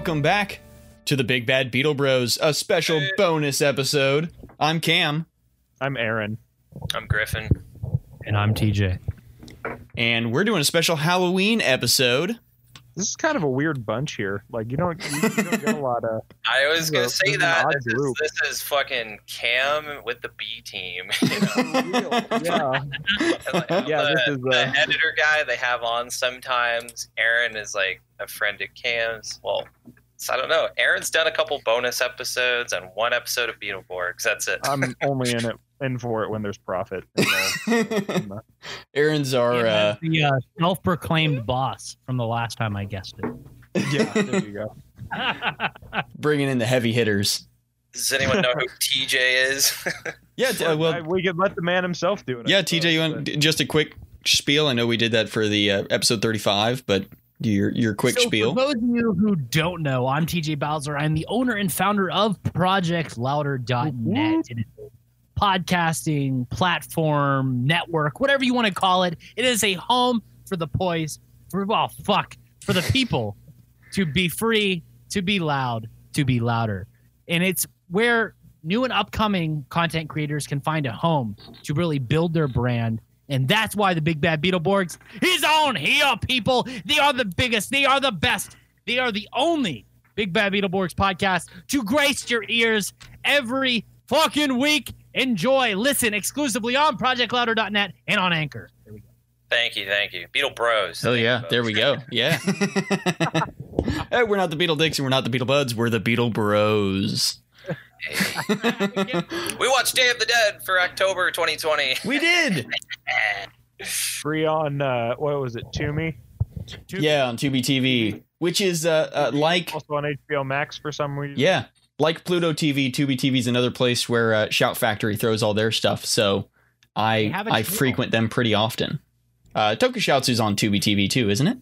Welcome back to the Big Bad Beetle Bros, a special bonus episode. I'm Cam, I'm Aaron. I'm Griffin. And I'm TJ. and we're doing a special Halloween episode. This is kind of a weird bunch here. Like you don't, you, you don't get a lot of. I was gonna is say this is an that odd this is, this is fucking Cam with the B team. You know? yeah, I'm Yeah, the, this is, the uh, editor guy they have on sometimes. Aaron is like a friend of Cam's. Well, so I don't know. Aaron's done a couple bonus episodes and one episode of Beetleborgs. That's it. I'm only in it in for it when there's profit. involved. Aaron's our uh, the uh, self-proclaimed boss from the last time I guessed it. yeah, there you go. bringing in the heavy hitters. Does anyone know who TJ is? Yeah, t- uh, well, we could let the man himself do it. Yeah, TJ, you want but- just a quick spiel? I know we did that for the uh, episode 35, but your your quick so spiel. For those of you who don't know, I'm TJ Bowser. I'm the owner and founder of ProjectLouder.net. It is a podcasting platform, network, whatever you want to call it. It is a home for the poise, for well, fuck, for the people to be free, to be loud, to be louder. And it's where new and upcoming content creators can find a home to really build their brand. And that's why the Big Bad Beetleborgs is on here, people. They are the biggest. They are the best. They are the only Big Bad Beetleborgs podcast to grace your ears every fucking week. Enjoy, listen exclusively on ProjectLouder.net and on Anchor. There we go. thank you, thank you. Beetle Bros. Oh yeah, you there we go. Yeah. hey, we're not the Beetle Dicks and we're not the Beetle Buds. We're the Beetle Bros. We watched Day of the Dead for October 2020. we did. free on uh, what was it? Toomey. Yeah, on Tubi TV, which is uh, uh like Also on HBO Max for some reason. yeah, like Pluto TV. Tubi TV is another place where uh, Shout Factory throws all their stuff. So They I have a I channel. frequent them pretty often. Uh, TokuSHOUTsu is on Tubi TV too, isn't it?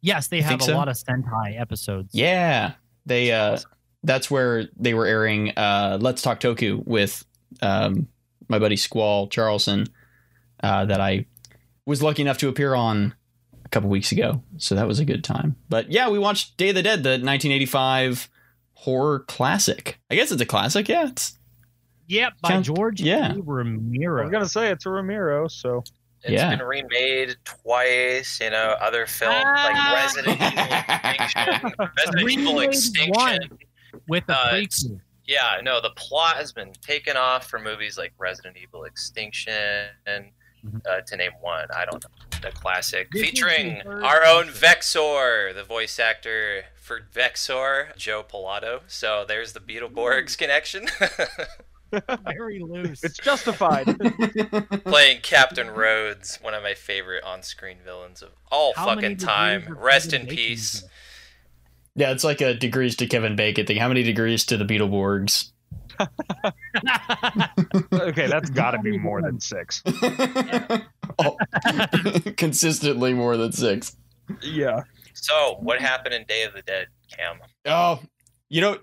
Yes, they You have a so? lot of Sentai episodes. Yeah, they. Uh, that's where they were airing uh, Let's Talk Toku with um, my buddy Squall Charleston uh, that I was lucky enough to appear on a couple weeks ago. So that was a good time. But yeah, we watched Day of the Dead, the 1985 horror classic. I guess it's a classic. Yeah, it's Yep, by Sounds- George yeah. A. I Romero. was gonna say it's a Romero, so It's Yeah. been remade twice, you know, other films like Ah. Resident Evil Extinction. Resident Evil Extinction. with a Uh. Yeah, no, the plot has been taken off for movies like Resident Evil Extinction, Mhm. Uh, to name one. I don't know. The classic. This Featuring our own Vexor, the voice actor for Vexor, Joe Pilato. So there's the Beetleborgs connection. Very loose. it's justified. Playing Captain Rhodes, one of my favorite on screen villains of all How fucking time. Rest in peace. is yeah, it's like a degrees to Kevin Bacon thing. How many degrees to the Beetleborgs? Okay, that's got to be more than six. Oh, consistently more than six. Yeah. So, what happened in Day of the Dead, Cam? Oh, you know,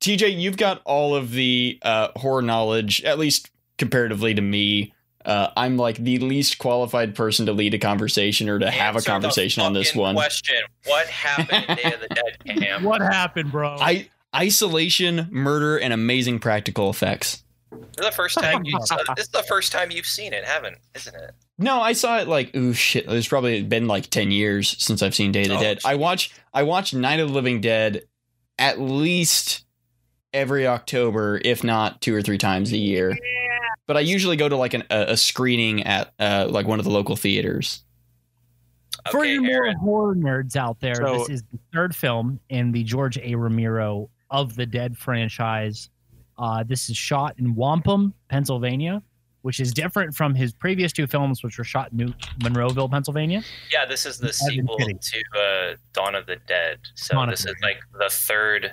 TJ, you've got all of the uh, horror knowledge, at least comparatively to me. Uh, I'm like the least qualified person to lead a conversation or to have a Answer the conversation on this one. Question: What happened in Day of the Dead, Cam? what happened, bro? I isolation, murder, and amazing practical effects. This is the first time you. saw, this is the first time you've seen it, haven't? Isn't it? No, I saw it like oh shit. It's probably been like ten years since I've seen Day of the Oh, Dead. I watch I watch Night of the Living Dead at least every October, if not two or three times a year. But I usually go to like an, a, a screening at uh, like one of the local theaters. For Okay, you more horror nerds out there, So- this is the third film in the George A. Romero of the Dead franchise. Uh, this is shot in Wampum, Pennsylvania. which is different from his previous two films, which were shot in New Monroeville, Pennsylvania. Yeah, this is the I've sequel to uh, Dawn of the Dead. So Dawn this is like the third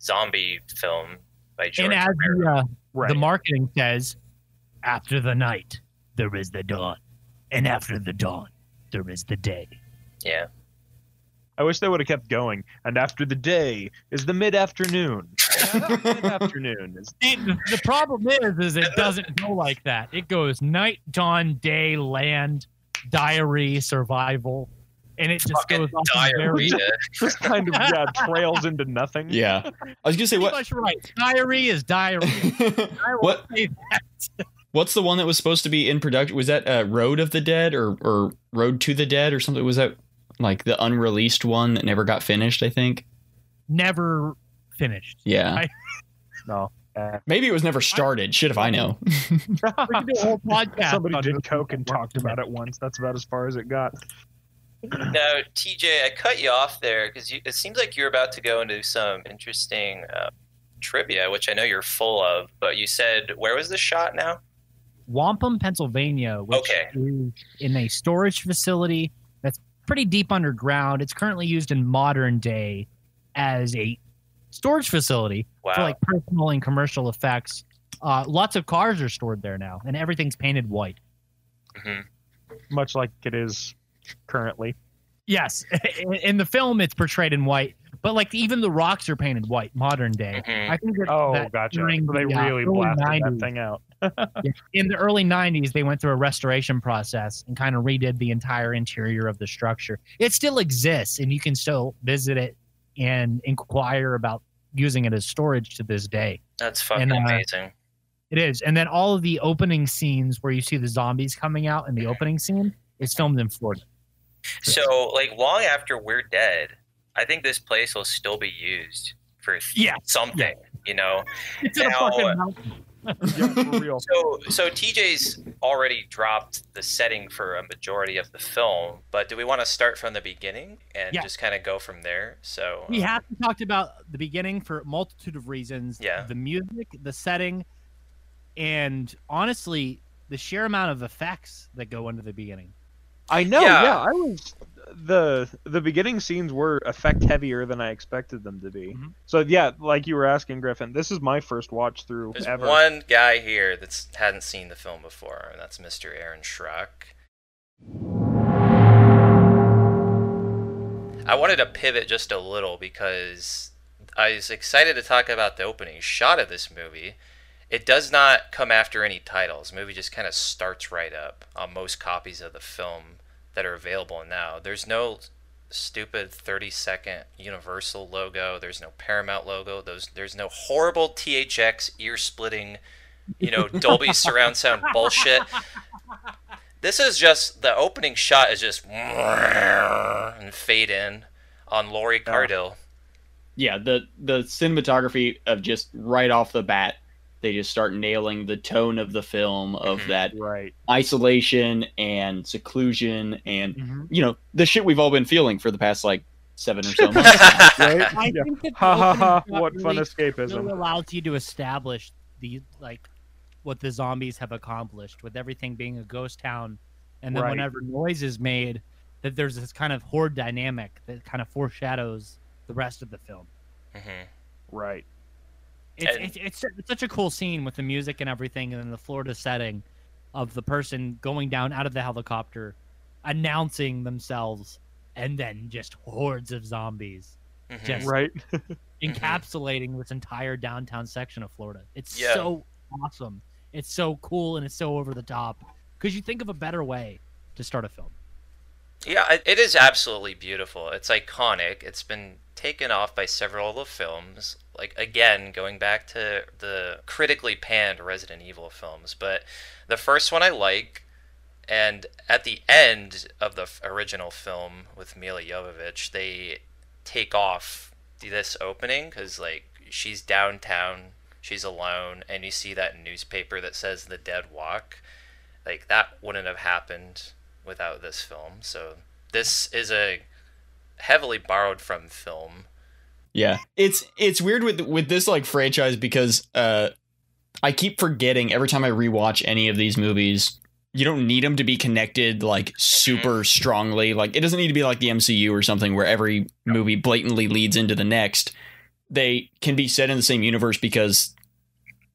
zombie film by George and as the, uh, Right. the marketing says, after the night, there is the dawn. And after the dawn, there is the day. Yeah. I wish they would have kept going. And after the day is the mid afternoon. mid afternoon the, the problem is, is it doesn't go like that. It goes night, dawn, day, land, diary, survival, and it just Fucking goes off of very- diarrhea. just kind of yeah trails into nothing. Yeah, I was gonna say Pretty what. much right. Diary is diary. I what say that. what's the one that was supposed to be in production? Was that uh, Road of the Dead or or Road to the Dead or something? Was that like the unreleased one that never got finished? I think. Never finished. Yeah, I- No. Uh, maybe it was never started. Shit if I know. We could do a whole podcast. somebody did coke and talked about it once. That's about as far as it got. Now, TJ, I cut you off there because it seems like you're about to go into some interesting uh, trivia, which I know you're full of. But you said where was this shot now? Wampum, Pennsylvania, which Okay. is in a storage facility that's pretty deep underground. It's currently used in modern day as a storage facility Wow. for like personal and commercial effects. Uh, lots of cars are stored there now, and everything's painted white. Mhm. Much like it is currently. Yes, in, in the film it's portrayed in white, but like even the rocks are painted white, modern day. Mhm. I think that, Oh, that gotcha. So they the, uh, really early blasted 90s that thing out. in the early 90s they went through a restoration process and kind of redid the entire interior of the structure it still exists and you can still visit it and inquire about using it as storage to this day That's fucking and, uh, amazing. it is and then all of the opening scenes where you see the zombies coming out in the opening scene is filmed in florida So, like, long after we're dead, I think this place will still be used for Yeah. something. You know. it's in a fucking mountain. yeah. So, so TJ's already dropped the setting for a majority of the film, but do we want to start from the beginning and Yeah. just kind of go from there? So, we um, haven't talked about the beginning for a multitude of reasons Yeah. the music the setting and honestly the sheer amount of effects that go into the beginning I know. Yeah. Yeah. I was the the beginning scenes were effect heavier than I expected them to be. Mhm. So yeah, like you were asking, Griffin, this is my first watch through There's ever. one guy here that's hadn't seen the film before, and that's Mr. Aaron Schrock. I wanted to pivot just a little because I was excited to talk about the opening shot of this movie. It does not come after any titles. The movie just kind of starts right up on most copies of the film that are available now. There's no stupid 30 second Universal logo. There's no Paramount logo. Those there's no horrible THX ear splitting, you know, Dolby surround sound bullshit. This is just the opening shot is just and fade in on Lori Cardille. yeah the the cinematography of just right off the bat they just start nailing the tone of the film of Mhm. that Right. isolation and seclusion and Mm-hmm. you know the shit we've all been feeling for the past like seven or so months Right. I Yeah. think that Ha ha ha! shot What fun really, escapism. really allows you to establish the like what the zombies have accomplished with everything being a ghost town, and then Right. whenever noise is made, that there's this kind of horde dynamic that kind of foreshadows the rest of the film. Mhm. Right. It's, And- it's, it's, it's such a cool scene with the music and everything, and then the Florida setting of the person going down out of the helicopter, announcing themselves, and then just hordes of zombies Mhm. Just- Right. encapsulating this entire downtown section of Florida. It's Yeah. so awesome. It's so cool and it's so over the top. Could you think of a better way to start a film? Yeah, it- it is absolutely beautiful. It's iconic. It's been taken off by several of the films. Like again, going back to the critically panned Resident Evil films, but the first one I like, and at the end of the original film with Milla Jovovich, they take off this opening because like she's downtown, she's alone, and you see that newspaper that says "The Dead Walk." Like that wouldn't have happened without this film. So this is a heavily borrowed from film. Yeah, it's it's weird with with this like franchise because uh, I keep forgetting every time I rewatch any of these movies. You don't need them to be connected like super strongly. Like it doesn't need to be like the MCU or something where every movie blatantly leads into the next. They can be set in the same universe because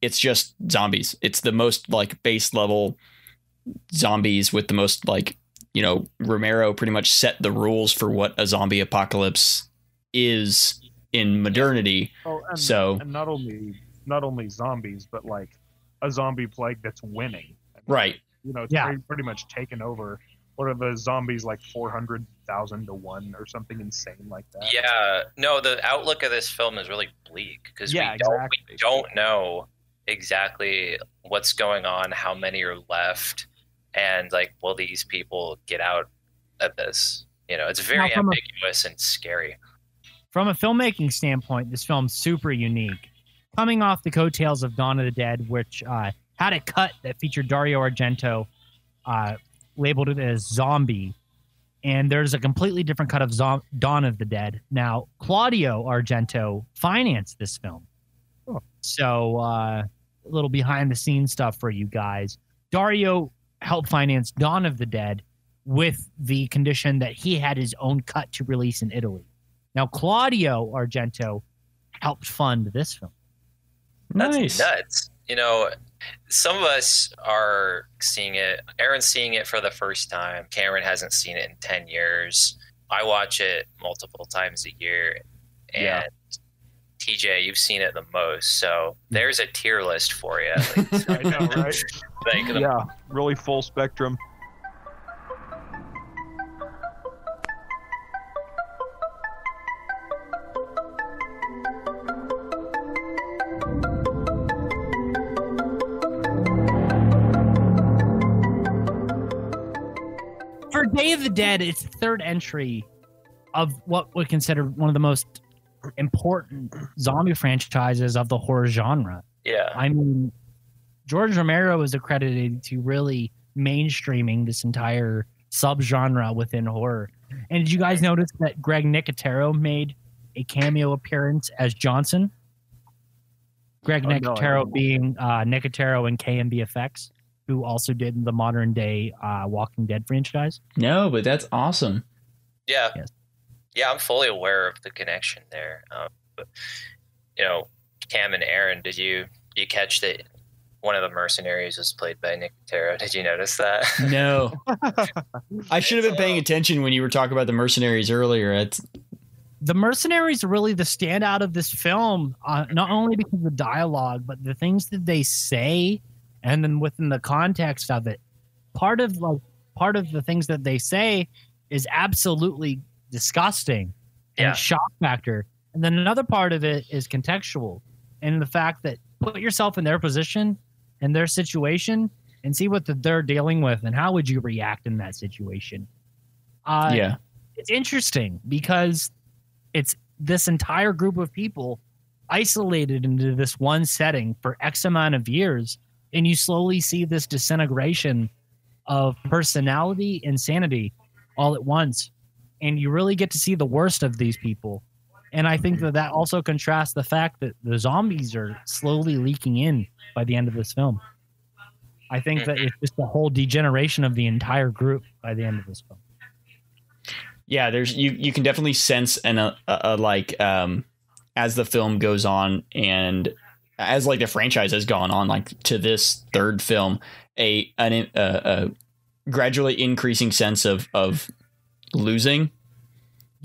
it's just zombies. It's the most like base level zombies with the most like you know Romero pretty much set the rules for what a zombie apocalypse is in modernity. Oh, and, So- and not only not only zombies, but like a zombie plague that's winning. I mean, Right. You know, it's Yeah. pretty, pretty much taken over. What are the zombies like four hundred thousand to one or something insane like that? Yeah, no, the outlook of this film is really bleak because Yeah, we, don't, exactly. we don't know exactly what's going on, how many are left, and like, will these people get out of this? You know, it's very Now, from a- ambiguous and scary. From a filmmaking standpoint, this film's super unique. Coming off the coattails of Dawn of the Dead, which uh, had a cut that featured Dario Argento, uh, labeled it as zombie, and there's a completely different cut of Zom- Dawn of the Dead. Now, Claudio Argento financed this film. Oh. So, uh, a little behind the scenes stuff for you guys. Dario helped finance Dawn of the Dead with the condition that he had his own cut to release in Italy. Now, Claudio Argento helped fund this film. That's nice. nuts. You know, some of us are seeing it. Aaron's seeing it for the first time. Cameron hasn't seen it in 10 years. I watch it multiple times a year. And Yeah. TJ, you've seen it the most. So mm. there's a tier list for you. Like, I know, right? like the yeah, really full spectrum. Day of the Dead, it's the third entry of what we consider one of the most important zombie franchises of the horror genre. yeah. I mean, George Romero is accredited to really mainstreaming this entire subgenre within horror. And did you guys notice that Greg Nicotero made a cameo appearance as Johnson? Greg Oh, Nicotero didn't. being uh, Nicotero and KNB Effects, who also did the modern day uh, Walking Dead franchise. No, but that's awesome. Yeah. Yes. Yeah, I'm fully aware of the connection there. Um, but, you know, Cam and Aaron, did you you catch that one of the mercenaries was played by Nick Taro? Did you notice that? No. I should have been paying attention when you were talking about the mercenaries earlier. It's the mercenaries are really the standout of this film uh, not only because of the dialogue but the things that they say and then within the context of it part of like part of the things that they say is absolutely disgusting and Yeah. a shock factor and then another part of it is contextual and the fact that put yourself in their position and their situation and see what the, they're dealing with and how would you react in that situation uh, yeah. it's interesting because it's this entire group of people isolated into this one setting for X amount of years, and you slowly see this disintegration of personality and sanity all at once, and you really get to see the worst of these people. And I think that that also contrasts the fact that the zombies are slowly leaking in by the end of this film. I think that it's just the whole degeneration of the entire group by the end of this film. Yeah, there's you you can definitely sense an a, a, a like um as the film goes on and as like the franchise has gone on like to this third film a an a, a gradually increasing sense of of losing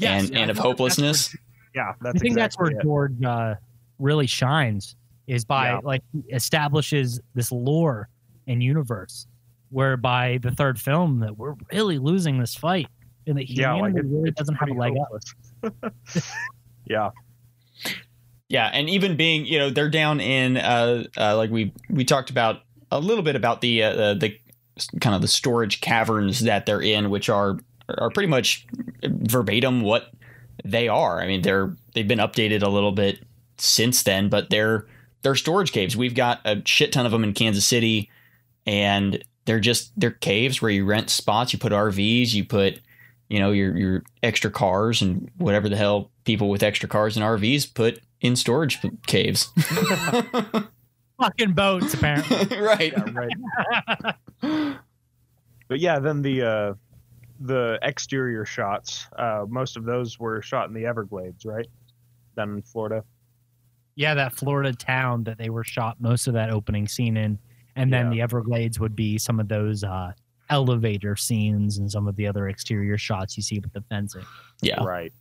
and I and of think that's hopelessness. Yeah, that's I think that's where it. George uh, really shines is by Yeah. like establishes this lore and universe, whereby the third film that we're really losing this fight and that Yeah, like humanity it- really doesn't have a pretty leg up. yeah, Yeah, and even being, you know, they're down in uh, uh like we we talked about a little bit about the uh, the, kind of the storage caverns that they're in, which are are pretty much verbatim what they are. I mean, they're they've been updated a little bit since then, but they're they're storage caves. We've got a shit ton of them in Kansas City, and they're just they're caves where you rent spots, you put RVs, you put you know your your extra cars and whatever the hell people with extra cars and RVs put in storage caves. fucking boats, apparently. right. Yeah, right. But yeah, then the uh, the exterior shots. Uh, most of those were shot in the Everglades, right? Down in Florida. yeah, that Florida town that they were shot most of that opening scene in, and then Yeah. the Everglades would be some of those uh, elevator scenes and some of the other exterior shots you see with the fencing. Yeah. Right.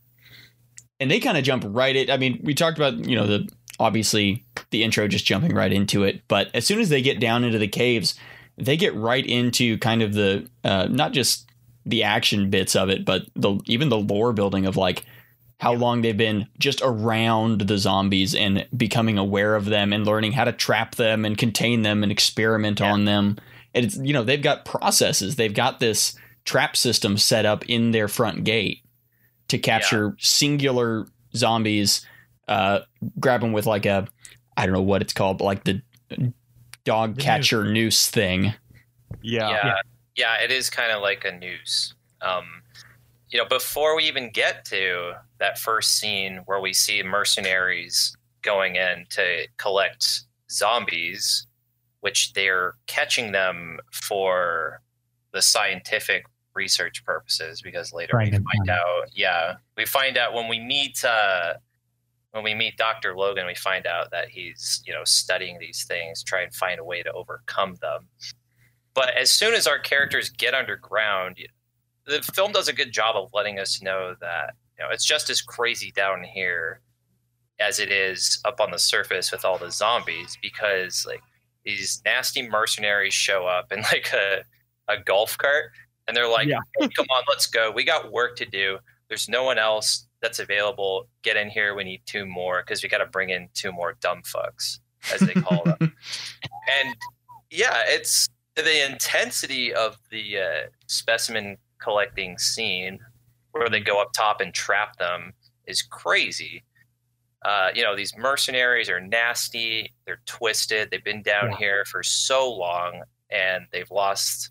And they kind of jump right in. I mean, we talked about you know the obviously the intro just jumping right into it, but as soon as they get down into the caves, they get right into kind of the uh, not just the action bits of it, but the even the lore building of like how long they've been just around the zombies and becoming aware of them and learning how to trap them and contain them and experiment on them. And it's you know they've got processes. They've got this trap system set up in their front gate to capture singular zombies. Uh, grab them with like a I don't know what it's called, but like the dog The catcher noose thing. Yeah. yeah, yeah, it is kind of like a noose. Um, you know, before we even get to that first scene where we see mercenaries going in to collect zombies, which they're catching them for the scientific research purposes, because later we find out, yeah, we find out when we meet. Uh, when we meet Dr. Logan, we find out that he's, you know, studying these things, try and find a way to overcome them. But as soon as our characters get underground, the film does a good job of letting us know that you know it's just as crazy down here as it is up on the surface with all the zombies because like these nasty mercenaries show up in like a, a golf cart and they're like, Yeah. hey, come on, let's go. We got work to do. There's no one else that's available. Get in here. We need two more because we got to bring in two more dumb fucks, as they call them. and yeah, it's the intensity of the uh, specimen collecting scene where they go up top and trap them is crazy. Uh, you know, these mercenaries are nasty. They're twisted. They've been down Yeah. here for so long and they've lost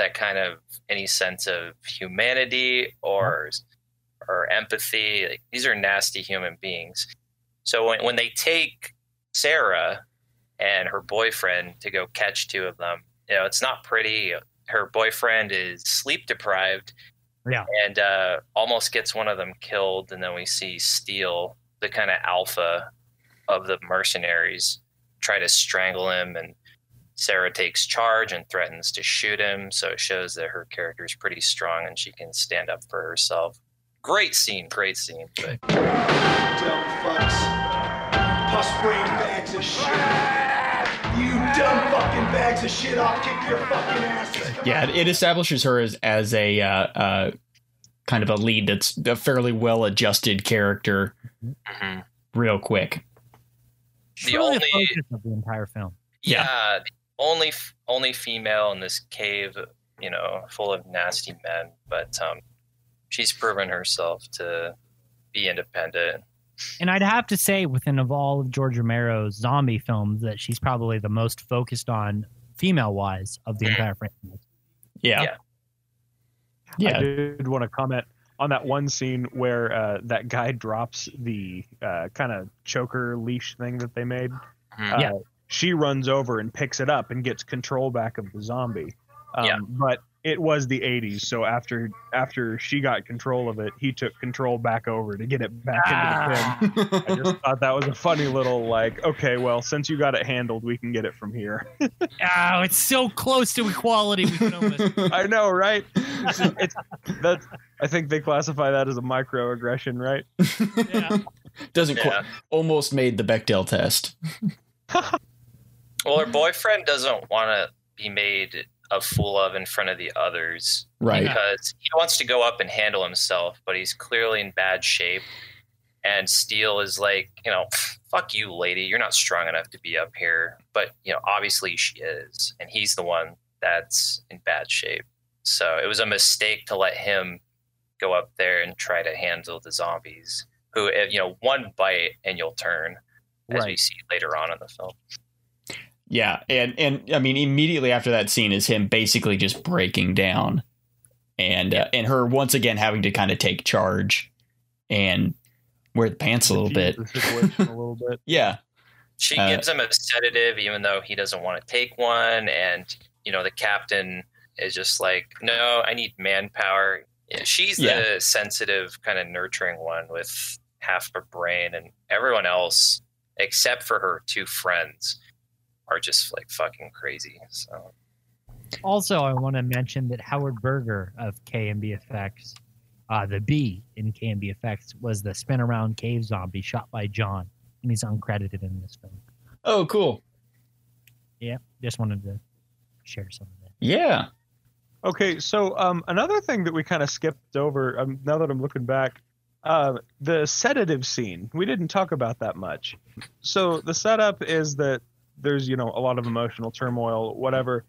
that kind of any sense of humanity or or empathy. Like, these are nasty human beings. So when, when they take Sarah and her boyfriend to go catch two of them, you know, it's not pretty. Her boyfriend is sleep deprived. Yeah. And uh, almost gets one of them killed. And then we see Steele, the kind of alpha of the mercenaries, try to strangle him. And Sarah takes charge and threatens to shoot him. So it shows that her character is pretty strong and she can stand up for herself. Great scene, great scene. But dumb fucks. Puss brain bags of shit. You dumb fucking bags of shit, I'll kick your fucking asses. Yeah, it, it establishes her as as a uh, uh, kind of a lead that's a fairly well adjusted character mhm. real quick. The really only- the focus of the entire film. Yeah. Yeah, the only only female in this cave, you know, full of nasty men. But um, she's proven herself to be independent. And I'd have to say, within of all of George Romero's zombie films, that she's probably the most focused on female wise of the entire franchise. Yeah. Yeah. Yeah. I did want to comment on that one scene where uh, that guy drops the uh, kind of choker leash thing that they made. Mhm. Uh, Yeah. She runs over and picks it up and gets control back of the zombie. Um, Yeah. But it was the 80s, so after after she got control of it, he took control back over to get it back into the pin. I just thought that was a funny little like, okay, well, since you got it handled, we can get it from here. Oh, it's so close to equality. We can almost. I know, right? It's, it's that's. I think they classify that as a microaggression, right? yeah. Doesn't Yeah. quite almost made the Bechdel test. Well, her boyfriend doesn't want to be made a fool of in front of the others Right. because he wants to go up and handle himself, but he's clearly in bad shape. And Steele is like, you know, fuck you, lady. You're not strong enough to be up here. But, you know, obviously she is. And he's the one that's in bad shape. So it was a mistake to let him go up there and try to handle the zombies who, eh, you know, one bite and you'll turn, as we see later on in the film. Yeah, and and I mean immediately after that scene is him basically just breaking down, and uh, and her once again having to kind of take charge and wear the pants a little bit. A little bit. Yeah, She Uh, gives him a sedative, even though he doesn't want to take one. And, you know, the captain is just like, no, I need manpower. Yeah, She's Yeah. the sensitive, kind of nurturing one with half a brain. And everyone else, except for her two friends, are just like fucking crazy. So, Also, I want to mention that Howard Berger of KNB Effects, uh, the B in KNB Effects, was the spin around cave zombie shot by John, and he's uncredited in this film. Oh, cool. Yeah, just wanted to share some of that. Yeah. Okay, so um, another thing that we kind of skipped over, um, now that I'm looking back, uh, the sedative scene. We didn't talk about that much. So the setup is that there's, you know, a lot of emotional turmoil, whatever,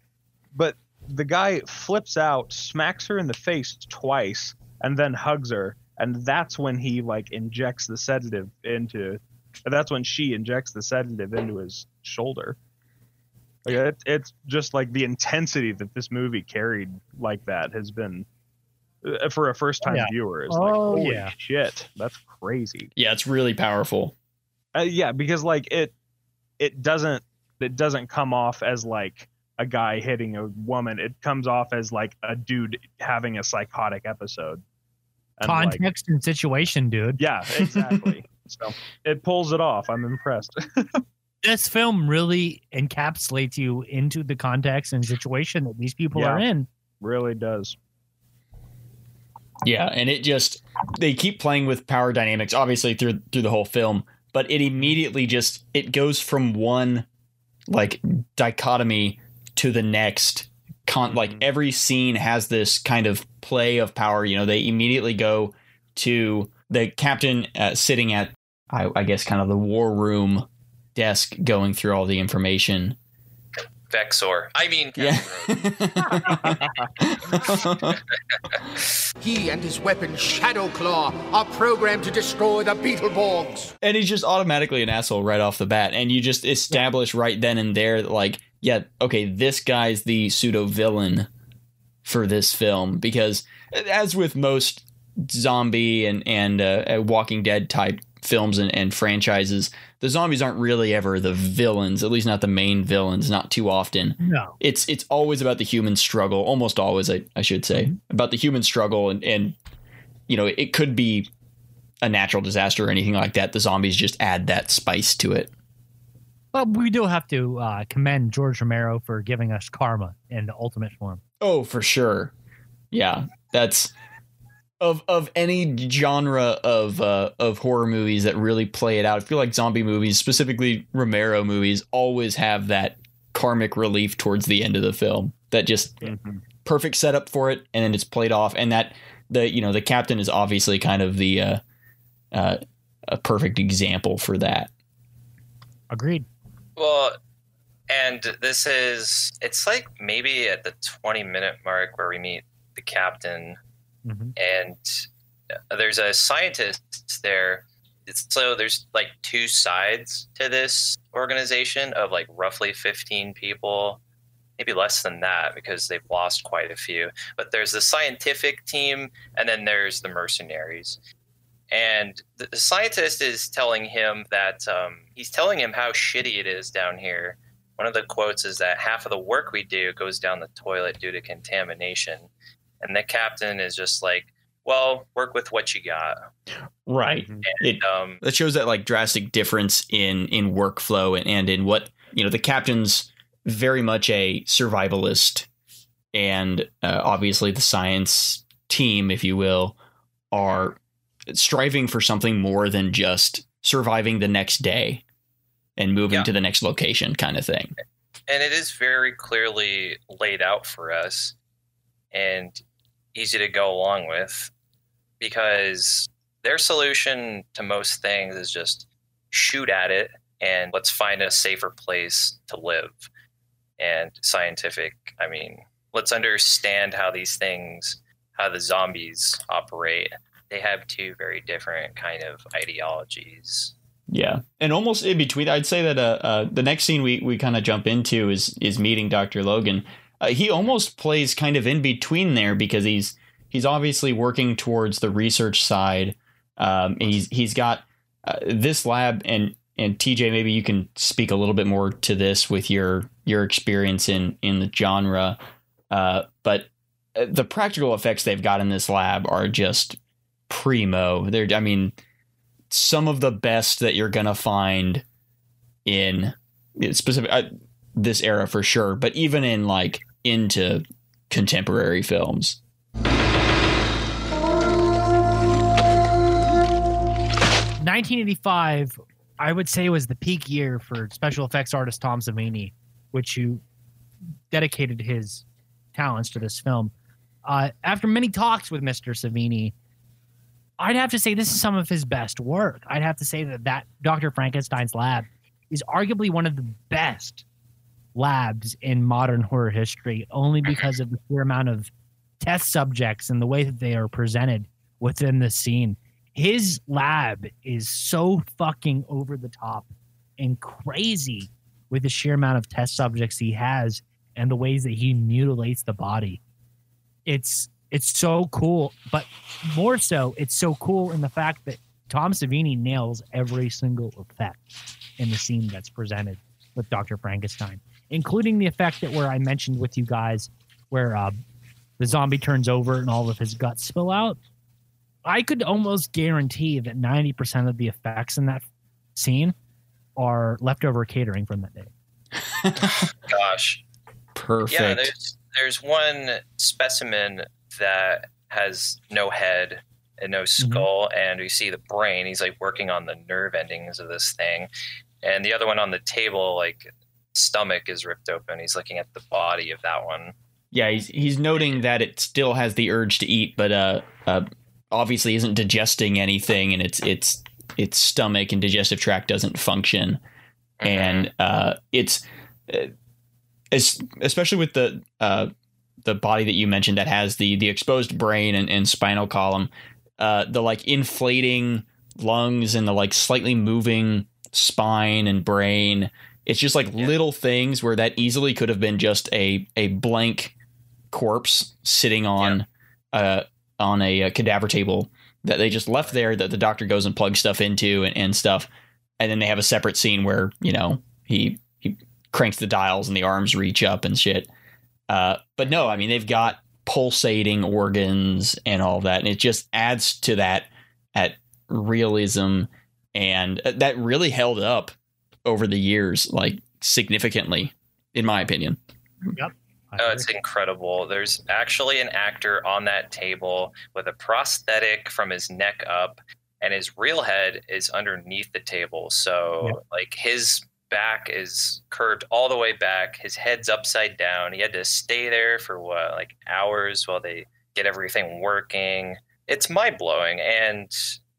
but the guy flips out, smacks her in the face twice, and then hugs her, and that's when he like injects the sedative into. That's when she injects the sedative into his shoulder. Like it, it's just like the intensity that this movie carried like that has been uh, for a first time Yeah. viewer is like Oh, holy yeah. shit that's crazy Yeah, it's really powerful. uh, yeah because like it it doesn't it doesn't come off as like a guy hitting a woman it comes off as like a dude having a psychotic episode And, like, Context and situation, dude. yeah exactly so it pulls it off i'm impressed This film really encapsulates you into the context and situation that these people Yeah. are in. really does Yeah, and it just they keep playing with power dynamics obviously through through the whole film, but it immediately just it goes from one like dichotomy to the next con like Mhm. every scene has this kind of play of power, you know, they immediately go to the captain uh, sitting at I, I guess kind of the war room desk going through all the information. Vexor. I mean, Yeah. He and his weapon, Shadowclaw, are programmed to destroy the Beetleborgs. and he's just automatically an asshole right off the bat and you just establish right then and there that, like yeah okay this guy's the pseudo villain for this film because as with most zombie and and uh, uh, walking dead type films and, and franchises the zombies aren't really ever the villains at least not the main villains not too often. No. it's it's always about the human struggle almost always i, I should say about the human struggle and and you know it could be a natural disaster or anything like that. The zombies just add that spice to it. But we do have to uh, commend George Romero for giving us karma in the ultimate form. oh for sure. Yeah that's of of any genre of uh, of horror movies that really play it out. I feel like zombie movies specifically romero movies always have that karmic relief towards the end of the film that just perfect setup for it and then it's played off and that the you know the captain is obviously kind of the uh, uh, a perfect example for that. Agreed. Well, and this is it's like maybe at the 20 minute mark where we meet the captain hmm and there's a scientist there. So there's like two sides to this organization of like roughly 15 people maybe less than that because they've lost quite a few. But there's the scientific team and then there's the mercenaries. And the, the scientist is telling him that um, he's telling him how shitty it is down here. One of the quotes is that half of the work we do goes down the toilet due to contamination and the captain is just like well work with what you got. Right. It, um, that shows that like drastic difference in in workflow and, and in what you know the captain's very much a survivalist and uh, obviously the science team if you will are striving for something more than just surviving the next day and moving Yeah. to the next location kind of thing. And it is very clearly laid out for us. And easy to go along with because their solution to most things is just shoot at it and let's find a safer place to live. And scientific i mean let's understand how these things how the zombies operate. They have two very different kind of ideologies. Yeah, and almost in between, I'd say that uh, uh, the next scene we, we kind of jump into is is meeting Doctor Logan. Uh, he almost plays kind of in between there because he's he's obviously working towards the research side. Um, he's he's got uh, this lab and and TJ, maybe you can speak a little bit more to this with your your experience in in the genre. Uh, but uh, the practical effects they've got in this lab are just primo. They're, I mean, some of the best that you're gonna find in specific uh, this era for sure, but even in like into contemporary films. 1985, I would say was the peak year for special effects artist Tom Savini, which who dedicated his talents to this film. Uh, after many talks with Mr. Savini, I'd have to say this is some of his best work. I'd have to say that that Dr. Frankenstein's lab is arguably one of the best labs in modern horror history, only because of the sheer amount of test subjects and the way that they are presented within the scene his lab is so fucking over the top and crazy with the sheer amount of test subjects he has and the ways that he mutilates the body. It's it's so cool, but more so, it's so cool in the fact that Tom Savini nails every single effect in the scene that's presented with Dr. Frankenstein, including the effect that where I mentioned with you guys, where uh, the zombie turns over and all of his guts spill out. I could almost guarantee that 90% of the effects in that scene are leftover catering from that day. Gosh. Perfect. Yeah, there's there's one specimen that has no head and no skull, and we see the brain. He's like working on the nerve endings of this thing, and the other one on the table, like stomach is ripped open. He's looking at the body of that one. Yeah, he's he's noting that it still has the urge to eat, but uh, uh obviously isn't digesting anything, and its its its stomach and digestive tract doesn't function, and uh, it's uh, es- especially with the uh, the body that you mentioned that has the the exposed brain and, and spinal column, uh, the like inflating lungs and the like slightly moving spine and brain. It's just like little things where that easily could have been just a a blank corpse sitting on uh on a, uh cadaver table that they just left there that the doctor goes and plugs stuff into and, and stuff. And then they have a separate scene where you know he he cranks the dials and the arms reach up and shit. Uh, but no i mean they've got pulsating organs and all that. And it just adds to that at realism. And uh, that really held up over the years like significantly in my opinion Yep. Oh, it's incredible. There's actually an actor on that table with a prosthetic from his neck up, and his real head is underneath the table. So, Yeah. like, his back is curved all the way back. His head's upside down. He had to stay there for what, like hours while they get everything working. It's mind blowing. And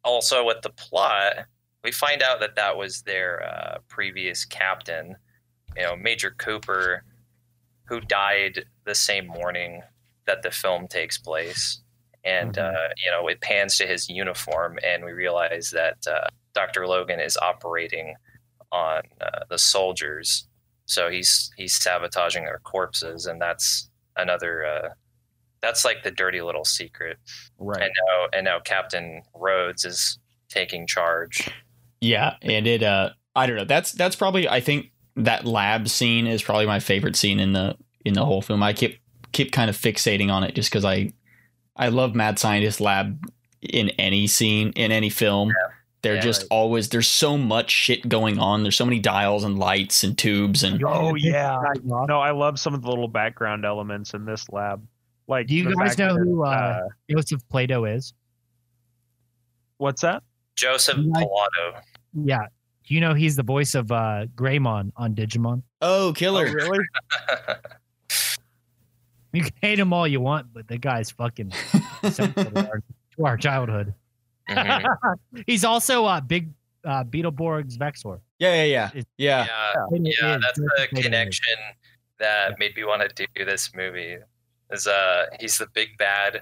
also with the plot, we find out that that was their uh, previous captain, you know, Major Cooper who died the same morning that the film takes place. And, Mhm. uh, you know, it pans to his uniform, and we realize that uh, Dr. Logan is operating on uh, the soldiers. So he's he's sabotaging their corpses, and that's another. Uh, that's like the dirty little secret. Right. And now, and now Captain Rhodes is taking charge. Yeah, and it uh I don't know. That's that's probably I think that lab scene is probably my favorite scene in the in the whole film. I keep keep kind of fixating on it just cuz I I love Mad Scientist Lab in any scene in any film. They're Yeah, just right. always there's so much shit going on. There's so many dials and lights and tubes and Oh yeah. No, No, I love some of the little background elements in this lab. Like, Do you guys know who, uh, Joseph Plato is? what's that? Joseph You like- Pilato. Yeah. You know he's the voice of uh, Greymon on Digimon? oh, Oh, killer. really? You can hate him all you want, but the guy's fucking central to our, to our childhood. Mhm. he's also uh, Big uh, Beetleborg's Vexor. Yeah, yeah, yeah. It- Yeah. Yeah, It yeah, that's the Plato is. connection that made me want to do this movie. Is uh, he's the big bad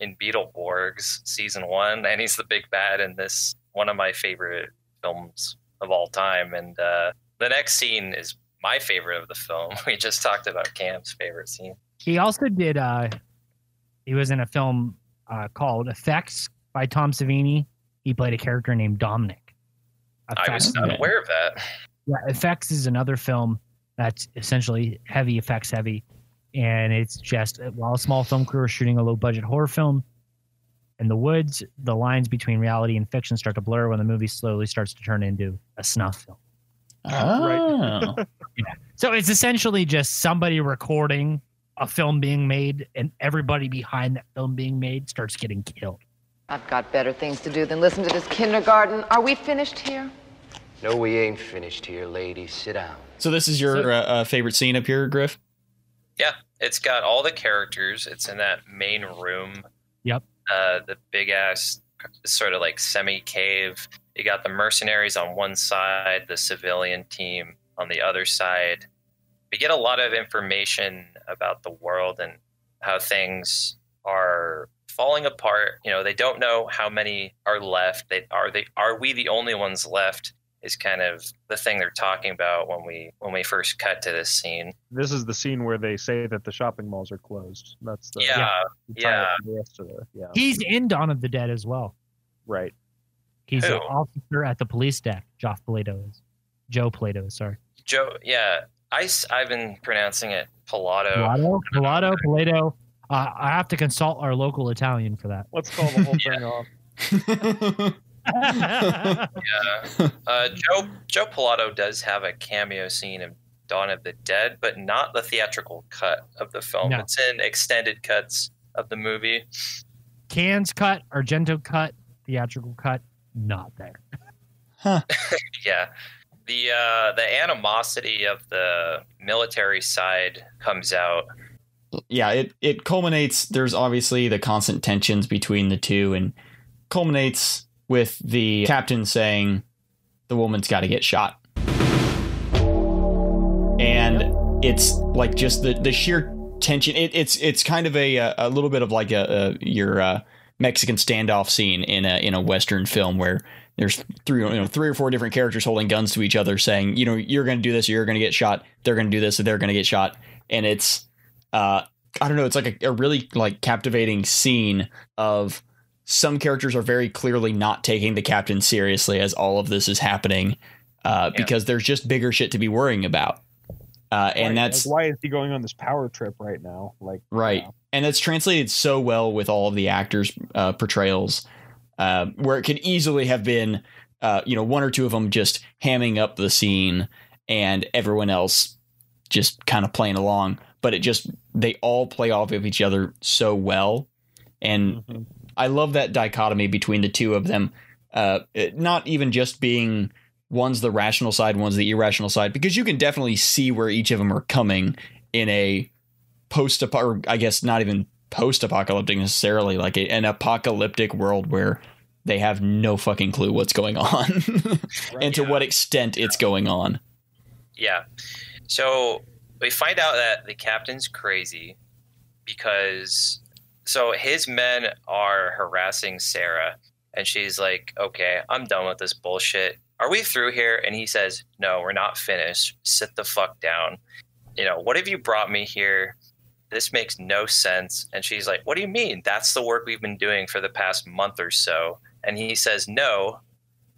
in Beetleborgs season one, and he's the big bad in this one of my favorite films of all time. And uh, the next scene is my favorite of the film. We just talked about Cam's favorite scene. He also did. Uh, he was in a film uh, called Effects by Tom Savini. He played a character named Dominic. I was Effects. not aware of that. Yeah, Effects is another film that's essentially heavy effects heavy, and it's just while a small film crew is shooting a low budget horror film in the woods, the lines between reality and fiction start to blur when the movie slowly starts to turn into a snuff film. Oh. So it's essentially just somebody recording a film being made, and everybody behind that film being made starts getting killed. I've got better things to do than listen to this kindergarten. Are we finished here? No, we ain't finished here, lady. Sit down. so this is your uh, uh, favorite scene up here, Griff? Yeah, it's got all the characters. It's in that main room. Yep. The big ass sort of like semi cave. You got the mercenaries on one side, the civilian team on the other side. We get a lot of information about the world and how things are falling apart. You know, they don't know how many are left. They are they are we the only ones left? Is kind of the thing they're talking about when we when we first cut to this scene. This is the scene where they say that the shopping malls are closed. That's the Yeah, yeah. the rest of the yeah. He's in Dawn of the Dead as well. Right. He's Who? an officer at the police deck. Joff Plato is. Joe Plato is, sorry. Joe, yeah, I, have been pronouncing it Pilato. Pilato, Pilato, Plato. Uh, I have to consult our local Italian for that. Let's call the whole thing off. Yeah, uh, Joe Joe Pilato does have a cameo scene of Dawn of the Dead, but not the theatrical cut of the film. No. It's in extended cuts of the movie. Cannes cut, Argento cut, theatrical cut, not there. Huh. yeah, the uh, the animosity of the military side comes out. yeah, it it culminates. There's obviously the constant tensions between the two, and culminates with the captain saying the woman's got to get shot, and it's like just the the sheer tension. It, it's it's kind of a a little bit of like a, a your uh, Mexican standoff scene in a in a western film where there's three you know three or four different characters holding guns to each other saying you know you're going to do this or you're going to get shot they're going to do this or they're going to get shot and it's uh i don't know it's like a, a really like captivating scene of some characters are very clearly not taking the captain seriously as all of this is happening uh, Yeah. because there's just bigger shit to be worrying about uh, and that's like, why is he going on this power trip right now? Like Right. And that's translated so well with all of the actors' uh, portrayals, uh, where it could easily have been, uh, you know, one or two of them just hamming up the scene and everyone else just kind of playing along. But it just, they all play off of each other so well. And mhm. I love that dichotomy between the two of them. Uh, not even just being one's the rational side, one's the irrational side, because you can definitely see where each of them are coming in a post or I guess not even post apocalyptic necessarily, like a, an apocalyptic world where they have no fucking clue what's going on and to Yeah. what extent it's going on. Yeah. So we find out that the captain's crazy because so his men are harassing Sarah and she's like, "Okay, I'm done with this bullshit. Are we through here?" And he says, "No, we're not finished. Sit the fuck down. You know, what have you brought me here? This makes no sense." And she's like, "What do you mean? That's the work we've been doing for the past month or so." And he says, "No,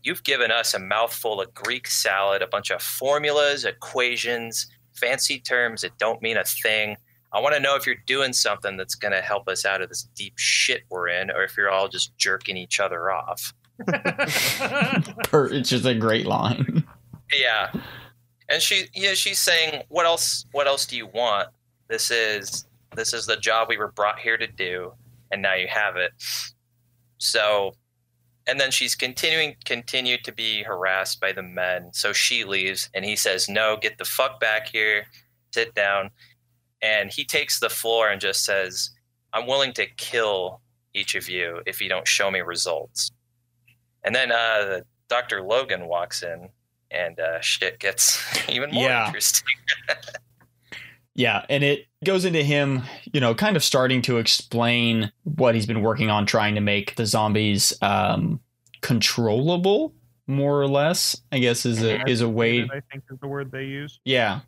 you've given us a mouthful of Greek salad, a bunch of formulas, equations, fancy terms that don't mean a thing. I want to know if you're doing something that's going to help us out of this deep shit we're in, or if you're all just jerking each other off. Per- It's just a great line. Yeah, and she, yeah, she's saying, "What else? What else do you want? This is this is the job we were brought here to do, and now you have it." So, and then she's continuing continued to be harassed by the men. So she leaves, and he says, "No, get the fuck back here, sit down." And he takes the floor and just says, "I'm willing to kill each of you if you don't show me results." And then uh, Dr. Logan walks in, and uh, shit gets even more Yeah. interesting. Yeah, and it goes into him, you know, kind of starting to explain what he's been working on trying to make the zombies um controllable more or less, I guess is a is a way I think is the word they use. yeah.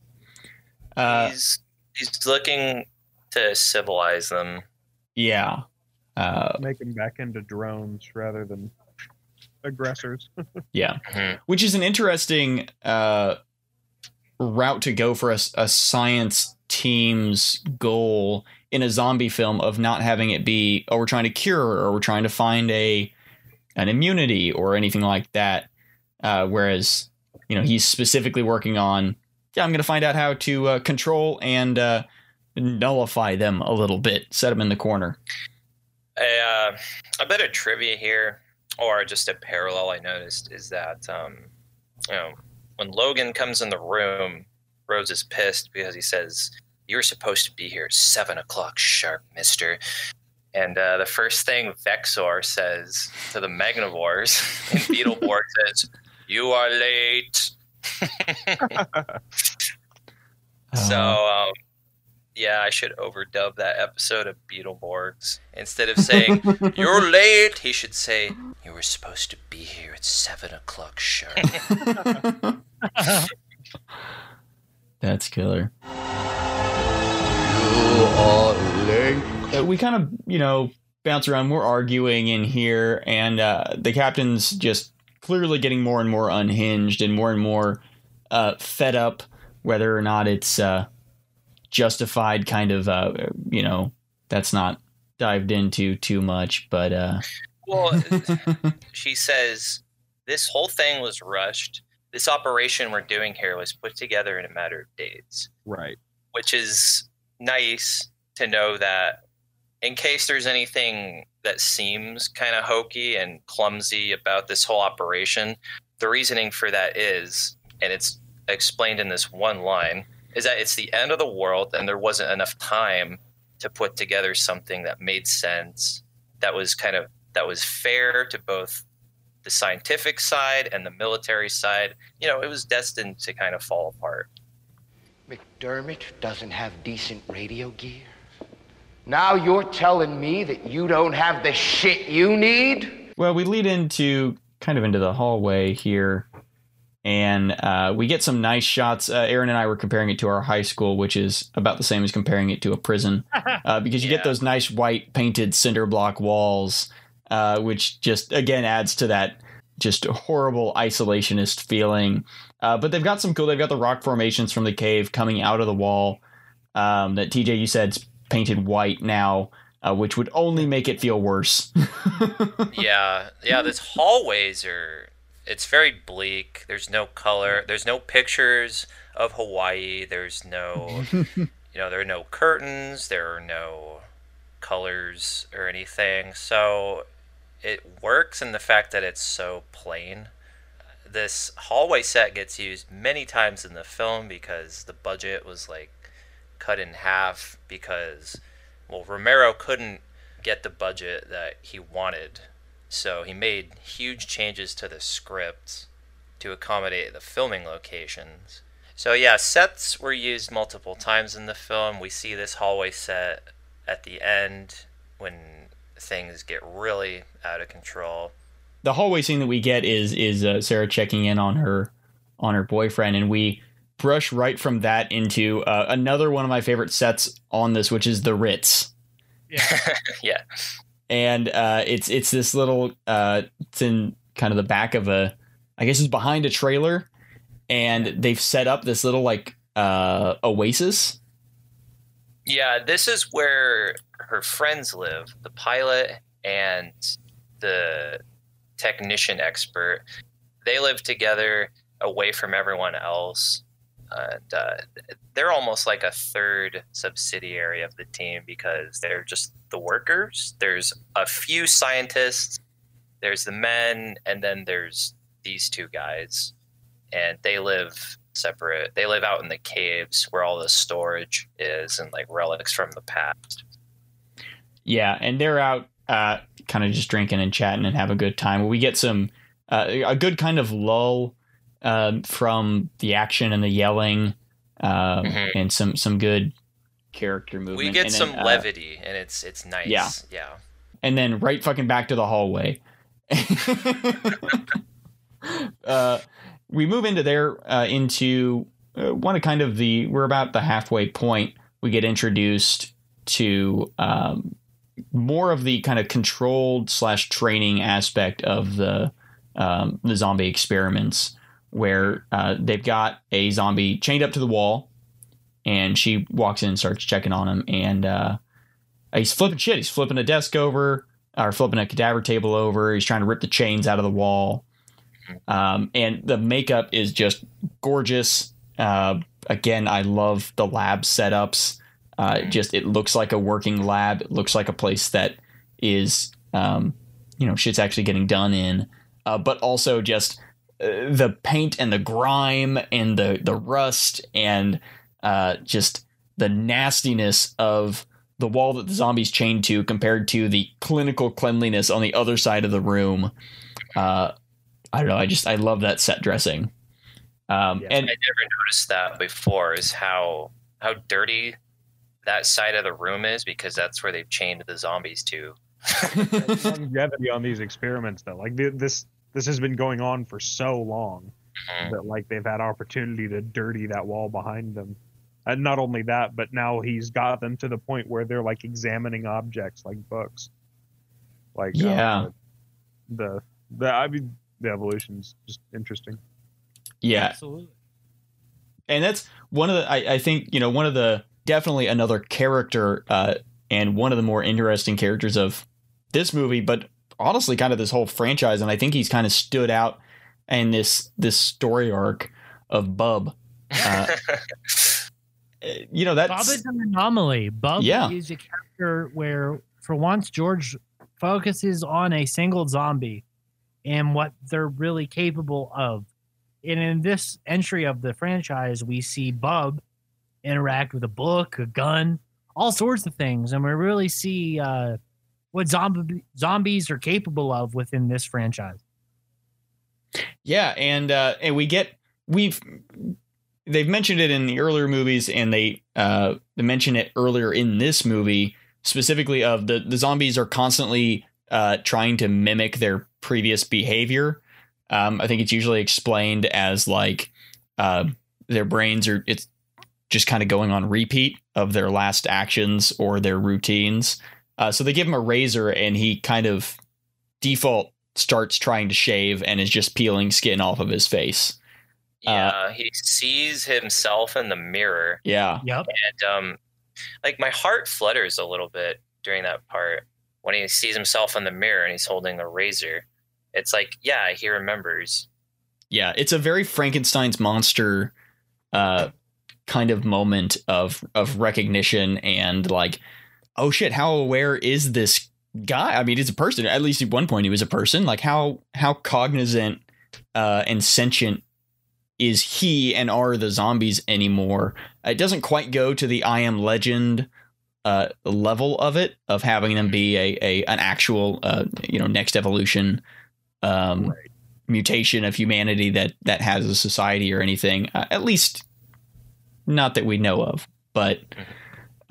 Uh he's he's looking to civilize them. yeah. Uh Make them back into drones rather than aggressors. Yeah, Mhm. which is an interesting uh, route to go for a, a science team's goal in a zombie film of not having it be oh we're trying to cure or we're trying to find a an immunity or anything like that. Uh, whereas you know he's specifically working on yeah I'm going to find out how to uh, control and uh, nullify them a little bit, set them in the corner. A, uh, a bit of trivia here, or just a parallel I noticed, is that um, you know when Logan comes in the room, Rhodes is pissed because he says, "You're supposed to be here at seven o'clock sharp, Mister." And uh, the first thing Vexor says to the Magnavores in Beetleborg says, "You are late." So, Uh, um, yeah, I should overdub that episode of Beetleborgs. Instead of saying, You're late, he should say, You were supposed to be here at 7 o'clock sharp. That's killer. You are late. Uh, we kind of, you know, bounce around. We're arguing in here, and uh, the captain's just clearly getting more and more unhinged and more and more uh, fed up, whether or not it's uh, justified. Kind of, uh, you know, that's not dived into too much, but uh, well, she says, This whole thing was rushed. This operation we're doing here was put together in a matter of days. right. which is nice to know that in case there's anything that seems kind of hokey and clumsy about this whole operation, the reasoning for that is, and it's explained in this one line, is that it's the end of the world and there wasn't enough time to put together something that made sense, that was kind of that was fair to both the scientific side and the military side. You know, it was destined to kind of fall apart. McDermott doesn't have decent radio gear. Now you're telling me that you don't have the shit you need? Well, we lead into kind of into the hallway here, and uh, we get some nice shots. Uh, Aaron and I were comparing it to our high school, which is about the same as comparing it to a prison, uh, because you get those nice white painted cinder block walls, uh, which just again adds to that just horrible isolationist feeling. Uh, but they've got some cool. They've got the rock formations from the cave coming out of the wall. Um, that TJ you said's painted white now, uh, which would only make it feel worse. yeah, yeah. This hallways are. It's very bleak. There's no color. There's no pictures of Hawaii. There's no, you know, there are no curtains. There are no colors or anything. So it works in the fact that it's so plain. This hallway set gets used many times in the film because the budget was like cut in half because well Romero couldn't get the budget that he wanted. So he made huge changes to the script to accommodate the filming locations. So yeah, sets were used multiple times in the film. We see this hallway set at the end when things get really out of control. the hallway scene that we get is is uh, Sarah checking in on her on her boyfriend, and we brush right from that into uh, another one of my favorite sets on this, which is the Ritz, yeah. and uh, it's it's this little uh, it's in kind of the back of a, I guess it's behind a trailer, and they've set up this little like uh, oasis. Yeah, this is where her friends live, the pilot and the technician expert. They live together away from everyone else. And uh, they're almost like a third subsidiary of the team because they're just the workers. There's a few scientists, there's the men, and then there's these two guys. And they live separate. They live out in the caves where all the storage is and like relics from the past. Yeah, and they're out uh, kind of just drinking and chatting and have a good time. We get some uh, a good kind of lull um, from the action and the yelling, um, Mhm. and some some good character movement. We get and some then, uh, levity and it's it's nice. yeah. Yeah. and then right fucking back to the hallway. uh, we move into there uh, into uh, one of kind of the we're about the halfway point. We get introduced to um, more of the kind of controlled slash training aspect of the um, the zombie experiments, where uh, they've got a zombie chained up to the wall, and she walks in and starts checking on him, and uh, he's flipping shit. He's flipping a desk over, or flipping a cadaver table over. He's trying to rip the chains out of the wall, um, and the makeup is just gorgeous. Uh, again, I love the lab setups. Uh, just it looks like a working lab. It looks like a place that is, um, you know, shit's actually getting done in. Uh, but also just the paint and the grime and the the rust and uh, just the nastiness of the wall that the zombies chained to compared to the clinical cleanliness on the other side of the room. Uh, I don't know. I just I love that set dressing. Um, and I never noticed that before. Is how how dirty that side of the room is because that's where they've chained the zombies to. longevity on these experiments though like th- this this has been going on for so long Mhm. that like they've had opportunity to dirty that wall behind them and not only that but now he's got them to the point where they're like examining objects like books like uh, Yeah. the the i mean the evolution's just interesting yeah, Absolutely. and that's one of the I, I think you know one of the definitely another character uh, and one of the more interesting characters of this movie but honestly kind of this whole franchise and i think he's kind of stood out in this this story arc of bub uh, you know that's Bub is an anomaly. Bub Yeah. is a character where, for once, George focuses on a single zombie and what they're really capable of. And in this entry of the franchise, we see Bub interact with a book, a gun, all sorts of things, and we really see uh, what zombie zombies are capable of within this franchise. Yeah, and uh, and we get we've they've mentioned it in the earlier movies, and they uh, they mention it earlier in this movie specifically of the the zombies are constantly uh, trying to mimic their previous behavior. Um, I think it's usually explained as like uh, their brains are it's just kind of going on repeat of their last actions or their routines. Uh, so they give him a razor, and he kind of default starts trying to shave and is just peeling skin off of his face. Yeah, he sees himself in the mirror, Yeah. Yep. and um, like my heart flutters a little bit during that part when he sees himself in the mirror and he's holding a razor. It's like, yeah, he remembers. Yeah, it's a very Frankenstein's monster uh kind of moment of of recognition and like oh shit, how aware is this guy? I mean, he's a person. At least at one point he was a person. Like how how cognizant uh and sentient is he and are the zombies anymore? It doesn't quite go to the I am legend uh level of it of having them be a, a an actual uh you know next evolution um mutation of humanity that that has a society or anything uh, at least not that we know of but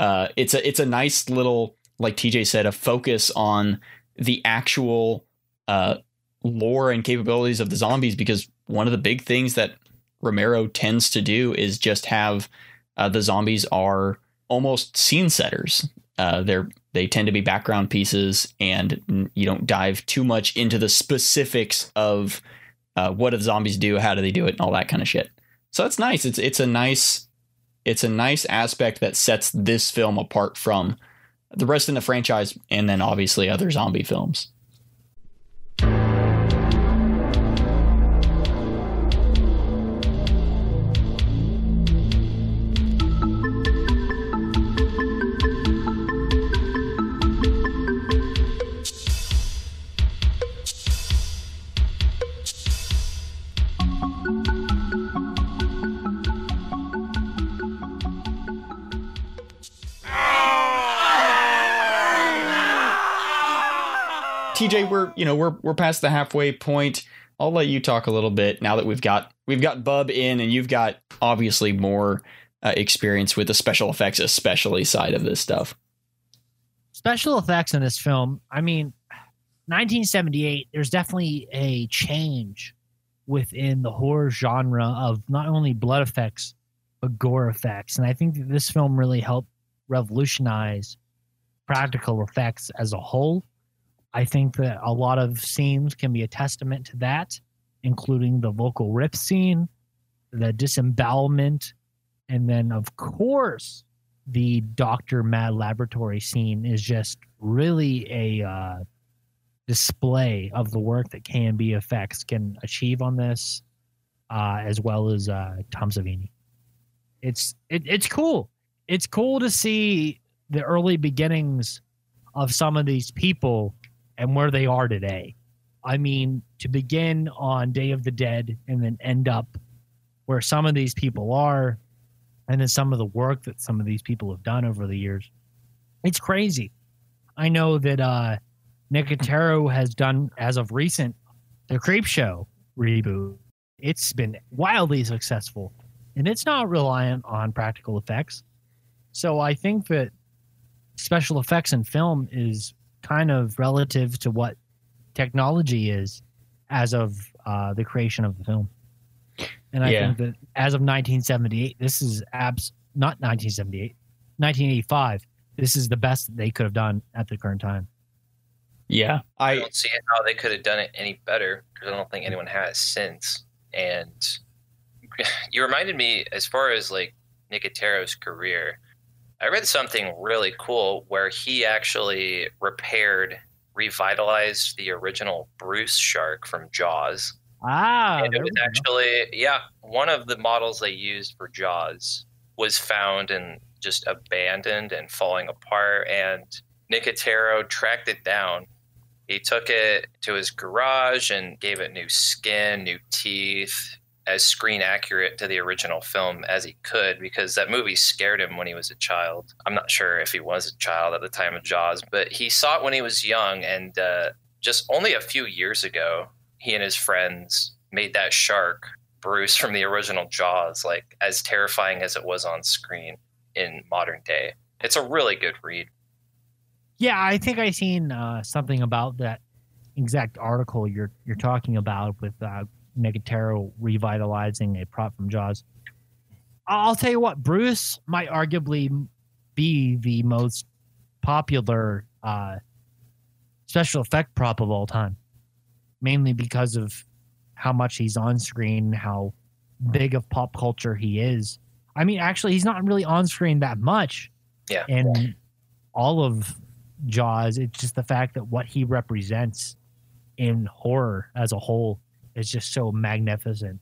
uh it's a it's a nice little like TJ said a focus on the actual uh lore and capabilities of the zombies because one of the big things that Romero tends to do is just have uh, the zombies are almost scene setters. Uh, they're they tend to be background pieces, and you don't dive too much into the specifics of uh, what do the zombies do, how do they do it, and all that kind of shit. So that's nice. It's it's a nice it's a nice aspect that sets this film apart from the rest in the franchise, and then obviously other zombie films. TJ, we're you know we're we're past the halfway point. I'll let you talk a little bit now that we've got we've got Bub in, and you've got obviously more uh, experience with the special effects, especially side of this stuff. special effects in this film i mean 1978 there's definitely a change within the horror genre of not only blood effects but gore effects and i think that this film really helped revolutionize practical effects as a whole I think that a lot of scenes can be a testament to that, including the vocal rip scene, the disembowelment, and then, of course, the Dr. Mad Laboratory scene is just really a uh, display of the work that KNB Effects can achieve on this, uh, as well as uh, Tom Savini. It's it, it's cool. It's cool to see the early beginnings of some of these people and where they are today. I mean, to begin on Day of the Dead and then end up where some of these people are, and then some of the work that some of these people have done over the years. It's crazy. I know that uh Nicotero has done as of recent the Creepshow reboot. It's been wildly successful and it's not reliant on practical effects. So I think that special effects in film is kind of relative to what technology is as of uh, the creation of the film. And I Yeah. think that as of 1978, this is abs not 1978, 1985. This is the best they could have done at the current time. Yeah, I I don't see how they could have done it any better because I don't think anyone has since. And you reminded me, as far as like Nicotero's career, I read something really cool where he actually repaired, revitalized the original Bruce shark from Jaws. Ah, and it was actually, yeah, one of the models they used for Jaws was found and just abandoned and falling apart. And Nicotero tracked it down. He took it to his garage and gave it new skin, new teeth, as screen accurate to the original film as he could because that movie scared him when he was a child. I'm not sure if he was a child at the time of Jaws, but he saw it when he was young. And uh, just only a few years ago, he and his friends made that shark, Bruce from the original Jaws, like as terrifying as it was on screen in modern day. It's a really good read. Yeah, I think I seen uh, something about that exact article you're you're talking about with uh, Nicotero revitalizing a prop from Jaws. I'll tell you what, Bruce might arguably be the most popular uh, special effect prop of all time, mainly because of how much he's on screen, how big of pop culture he is. I mean, actually, he's not really on screen that much. Yeah. And all of Jaws, it's just the fact that what he represents in horror as a whole is just so magnificent.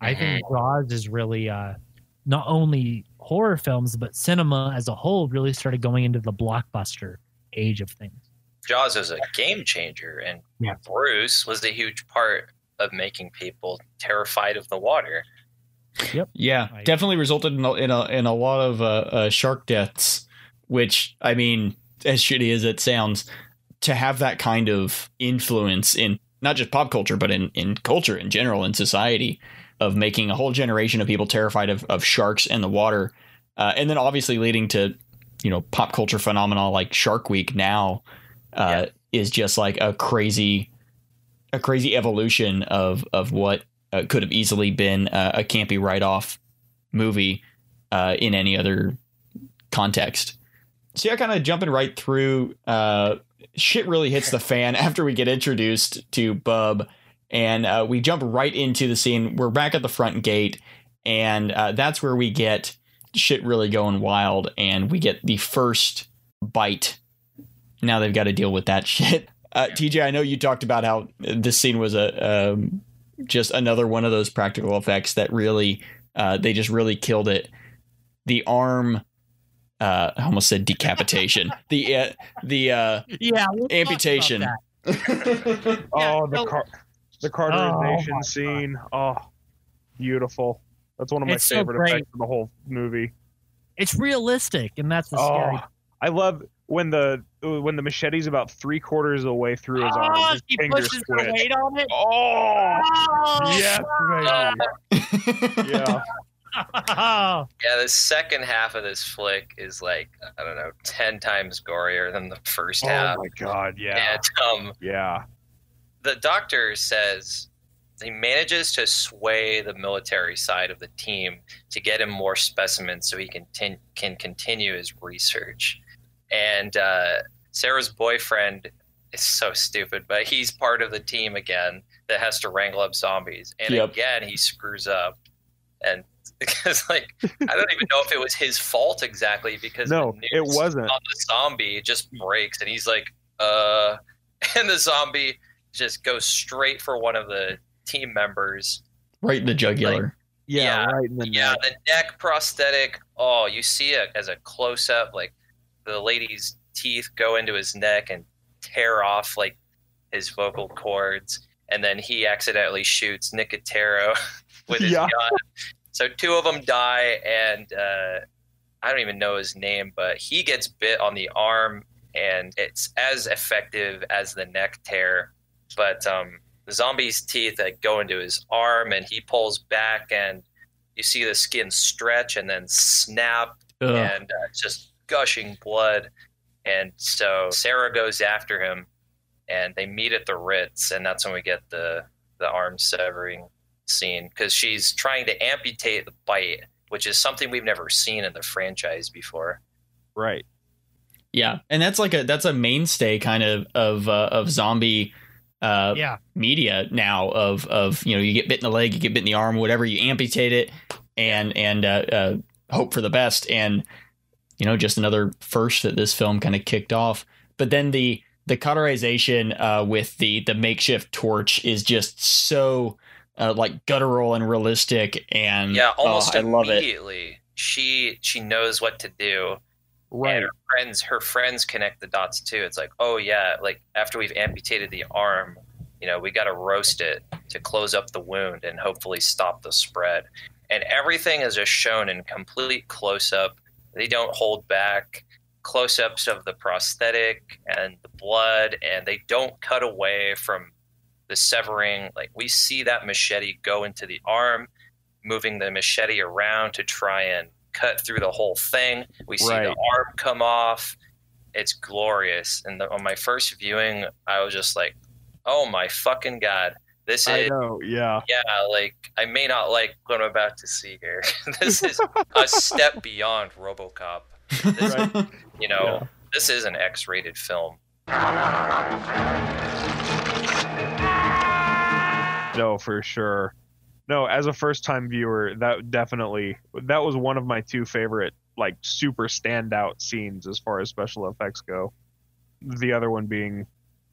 I think Jaws is really uh, not only horror films, but cinema as a whole really started going into the blockbuster age of things. Jaws was a game changer, and Yeah. Bruce was a huge part of making people terrified of the water. Yep. Yeah, I- definitely resulted in a, in a in a lot of uh, uh, shark deaths. Which I mean, as shitty as it sounds, to have that kind of influence in not just pop culture, but in in culture in general in society, of making a whole generation of people terrified of of sharks and the water, uh, and then obviously leading to you know pop culture phenomena like Shark Week now uh, is just like a crazy a crazy evolution of of what uh, could have easily been a campy write off movie uh, in any other context. So yeah, kind of jumping right through. Uh, shit really hits the fan after we get introduced to Bub, and uh, we jump right into the scene. We're back at the front gate, and uh, that's where we get shit really going wild, and we get the first bite. Now they've got to deal with that shit. Uh, TJ, I know you talked about how this scene was a um, just another one of those practical effects that really uh, they just really killed it. The arm, uh, I almost said decapitation. the uh, the uh, Yeah, we'll amputation. that. Oh, the no. car, the Oh, my cauterization God. scene. Oh, beautiful. That's one of my It's favorite great. effects of the whole movie. It's realistic, and that's the scary. Oh, I love when the when the machete's about three quarters of the way through his arm. Oh, His she pushes the weight on it. Oh, Oh, yes, baby. Yeah. Yeah, the second half of this flick is like I don't know, ten times gorier than the first Oh half. Oh my god. Yeah. And um, Yeah. the doctor says he manages to sway the military side of the team to get him more specimens so he can tin- can continue his research. And uh, Sarah's boyfriend is so stupid, but he's part of the team again that has to wrangle up zombies, and Yep. again he screws up, and because like I don't even know if it was his fault exactly because No, the it wasn't. on the zombie just breaks, and he's like, uh, and the zombie just goes straight for one of the team members. Right in the jugular. Yeah, Yeah, right in the Yeah, neck. the neck prosthetic. Oh, you see it as a close up, like the lady's teeth go into his neck and tear off like his vocal cords, and then he accidentally shoots Nicotero with his Yeah. gun. So two of them die, and uh, I don't even know his name, but he gets bit on the arm, and it's as effective as the neck tear. But um, the zombie's teeth like go into his arm, and he pulls back, and you see the skin stretch and then snap, Ugh. and uh, just gushing blood. And so Sarah goes after him, and they meet at the Ritz, and that's when we get the the arm severing scene because she's trying to amputate the bite, which is something we've never seen in the franchise before. Right. Yeah, and that's like a that's a mainstay kind of of uh, of zombie uh, Yeah. media now. Of of you know you get bit in the leg, you get bit in the arm, whatever. You amputate it and and uh, uh, hope for the best. And you know just another first that this film kind of kicked off. But then the the cauterization uh, with the the makeshift torch is just so uh, like guttural and realistic. And Yeah, oh, almost I love it. immediately she she knows what to do. Right. And her friends her friends connect the dots too. It's like, oh yeah, like after we've amputated the arm, you know, we got to roast it to close up the wound and hopefully stop the spread. And everything is just shown in complete close up. They don't hold back close ups of the prosthetic and the blood, and they don't cut away from the severing. Like we see that machete go into the arm, moving the machete around to try and cut through the whole thing. We see Right. the arm come off. It's glorious. And the, on my first viewing, I was just like, "Oh my fucking god, this I is know. Yeah. yeah." Like I may not like what I'm about to see here. this is a step beyond RoboCop. This, Right. You know, this is an X-rated film. No, for sure. No, as a first time viewer, that definitely that was one of my two favorite like super standout scenes as far as special effects go. The other one being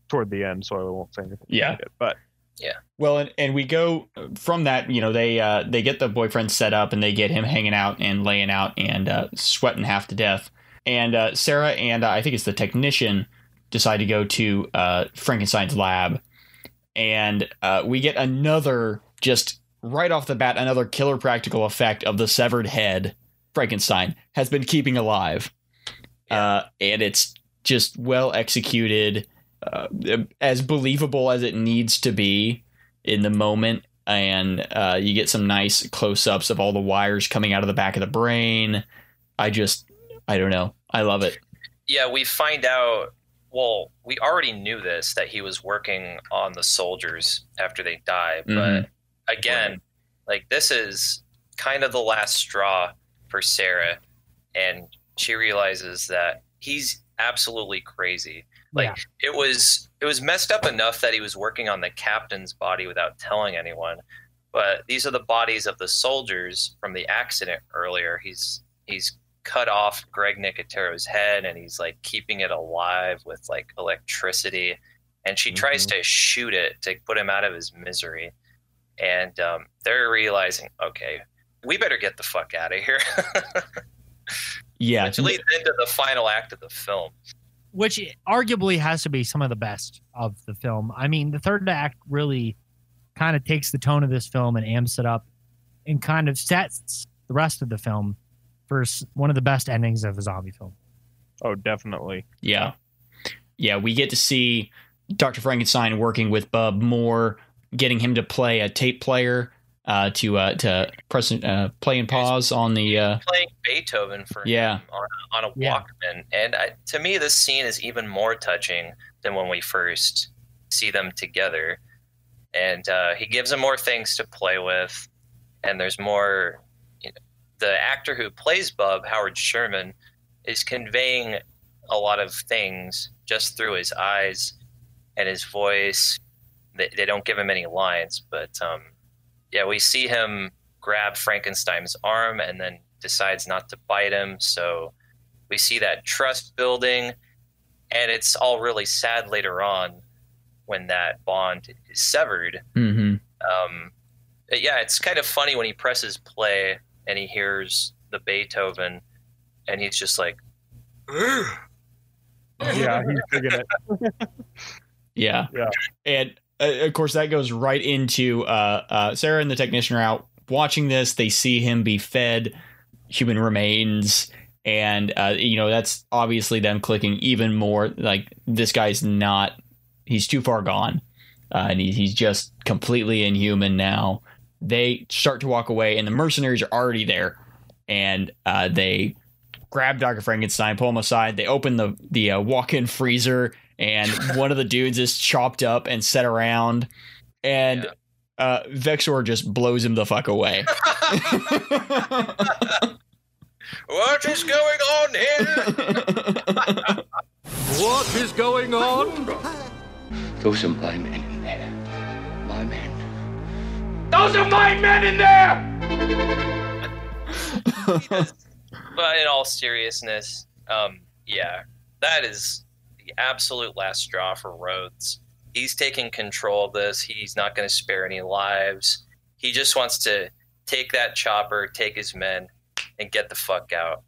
toward the end, so I won't say anything. Yeah. about it, But yeah. Well, and, and we go from that. You know, they uh, they get the boyfriend set up, and they get him hanging out and laying out and uh, sweating half to death. And uh, Sarah and uh, I think it's the technician decide to go to uh, Frankenstein's lab, and uh, we get another just right off the bat another killer practical effect of the severed head. Frankenstein has been keeping alive, uh, and it's just well executed, uh, as believable as it needs to be in the moment and uh, you get some nice close-ups of all the wires coming out of the back of the brain i just i don't know i love it yeah, we find out. Well, we already knew this that he was working on the soldiers after they die, but Mhm. again, like this is kind of the last straw for Sarah, and she realizes that he's absolutely crazy. Like it was, it was messed up enough that he was working on the captain's body without telling anyone. But these are the bodies of the soldiers from the accident earlier. He's he's cut off Greg Nicotero's head and he's like keeping it alive with like electricity. And she tries to shoot it to put him out of his misery. And um, they're realizing, okay, we better get the fuck out of here. yeah Which leads into the final act of the film. which arguably has to be some of the best of the film. I mean, the third act really kind of takes the tone of this film and amps it up and kind of sets the rest of the film for one of the best endings of a zombie film. oh, definitely. yeah yeah we get to see dr frankenstein working with bub more getting him to play a tape player uh, to uh, to press uh, play and pause on the uh, Playing Beethoven for Yeah. him on, on a Yeah. Walkman. And I, to me, this scene is even more touching than when we first see them together. And uh, he gives him more things to play with. And there's more. The actor who plays Bub, Howard Sherman, is conveying a lot of things just through his eyes. and his voice. They, they don't give him any lines, but um, yeah, we see him grab Frankenstein's arm and then decides not to bite him. So we see that trust building, and it's all really sad later on when that bond is severed. Mm-hmm. Um, yeah, it's kind of funny when he presses play and he hears the Beethoven, and he's just like, Yeah, he's digging it. Yeah. Yeah. And uh, of course, that goes right into uh, uh, Sarah and the technician are out watching this. They see him be fed human remains. And, uh, you know, that's obviously them clicking even more like this guy's not, he's too far gone. Uh, and he, he's just completely inhuman now. They start to walk away, and the mercenaries are already there. And uh, they grab Dr. Frankenstein, pull him aside. They open the, the uh, walk in freezer and one of the dudes is chopped up and set around, and uh, Vexor just blows him the fuck away. What is going on here? What is going on? Those are my men in there. My men. Those are my men in there! but in all seriousness, um, yeah, that is the absolute last straw for Rhodes. He's taking control of this. He's not going to spare any lives. He just wants to take that chopper, take his men, and get the fuck out.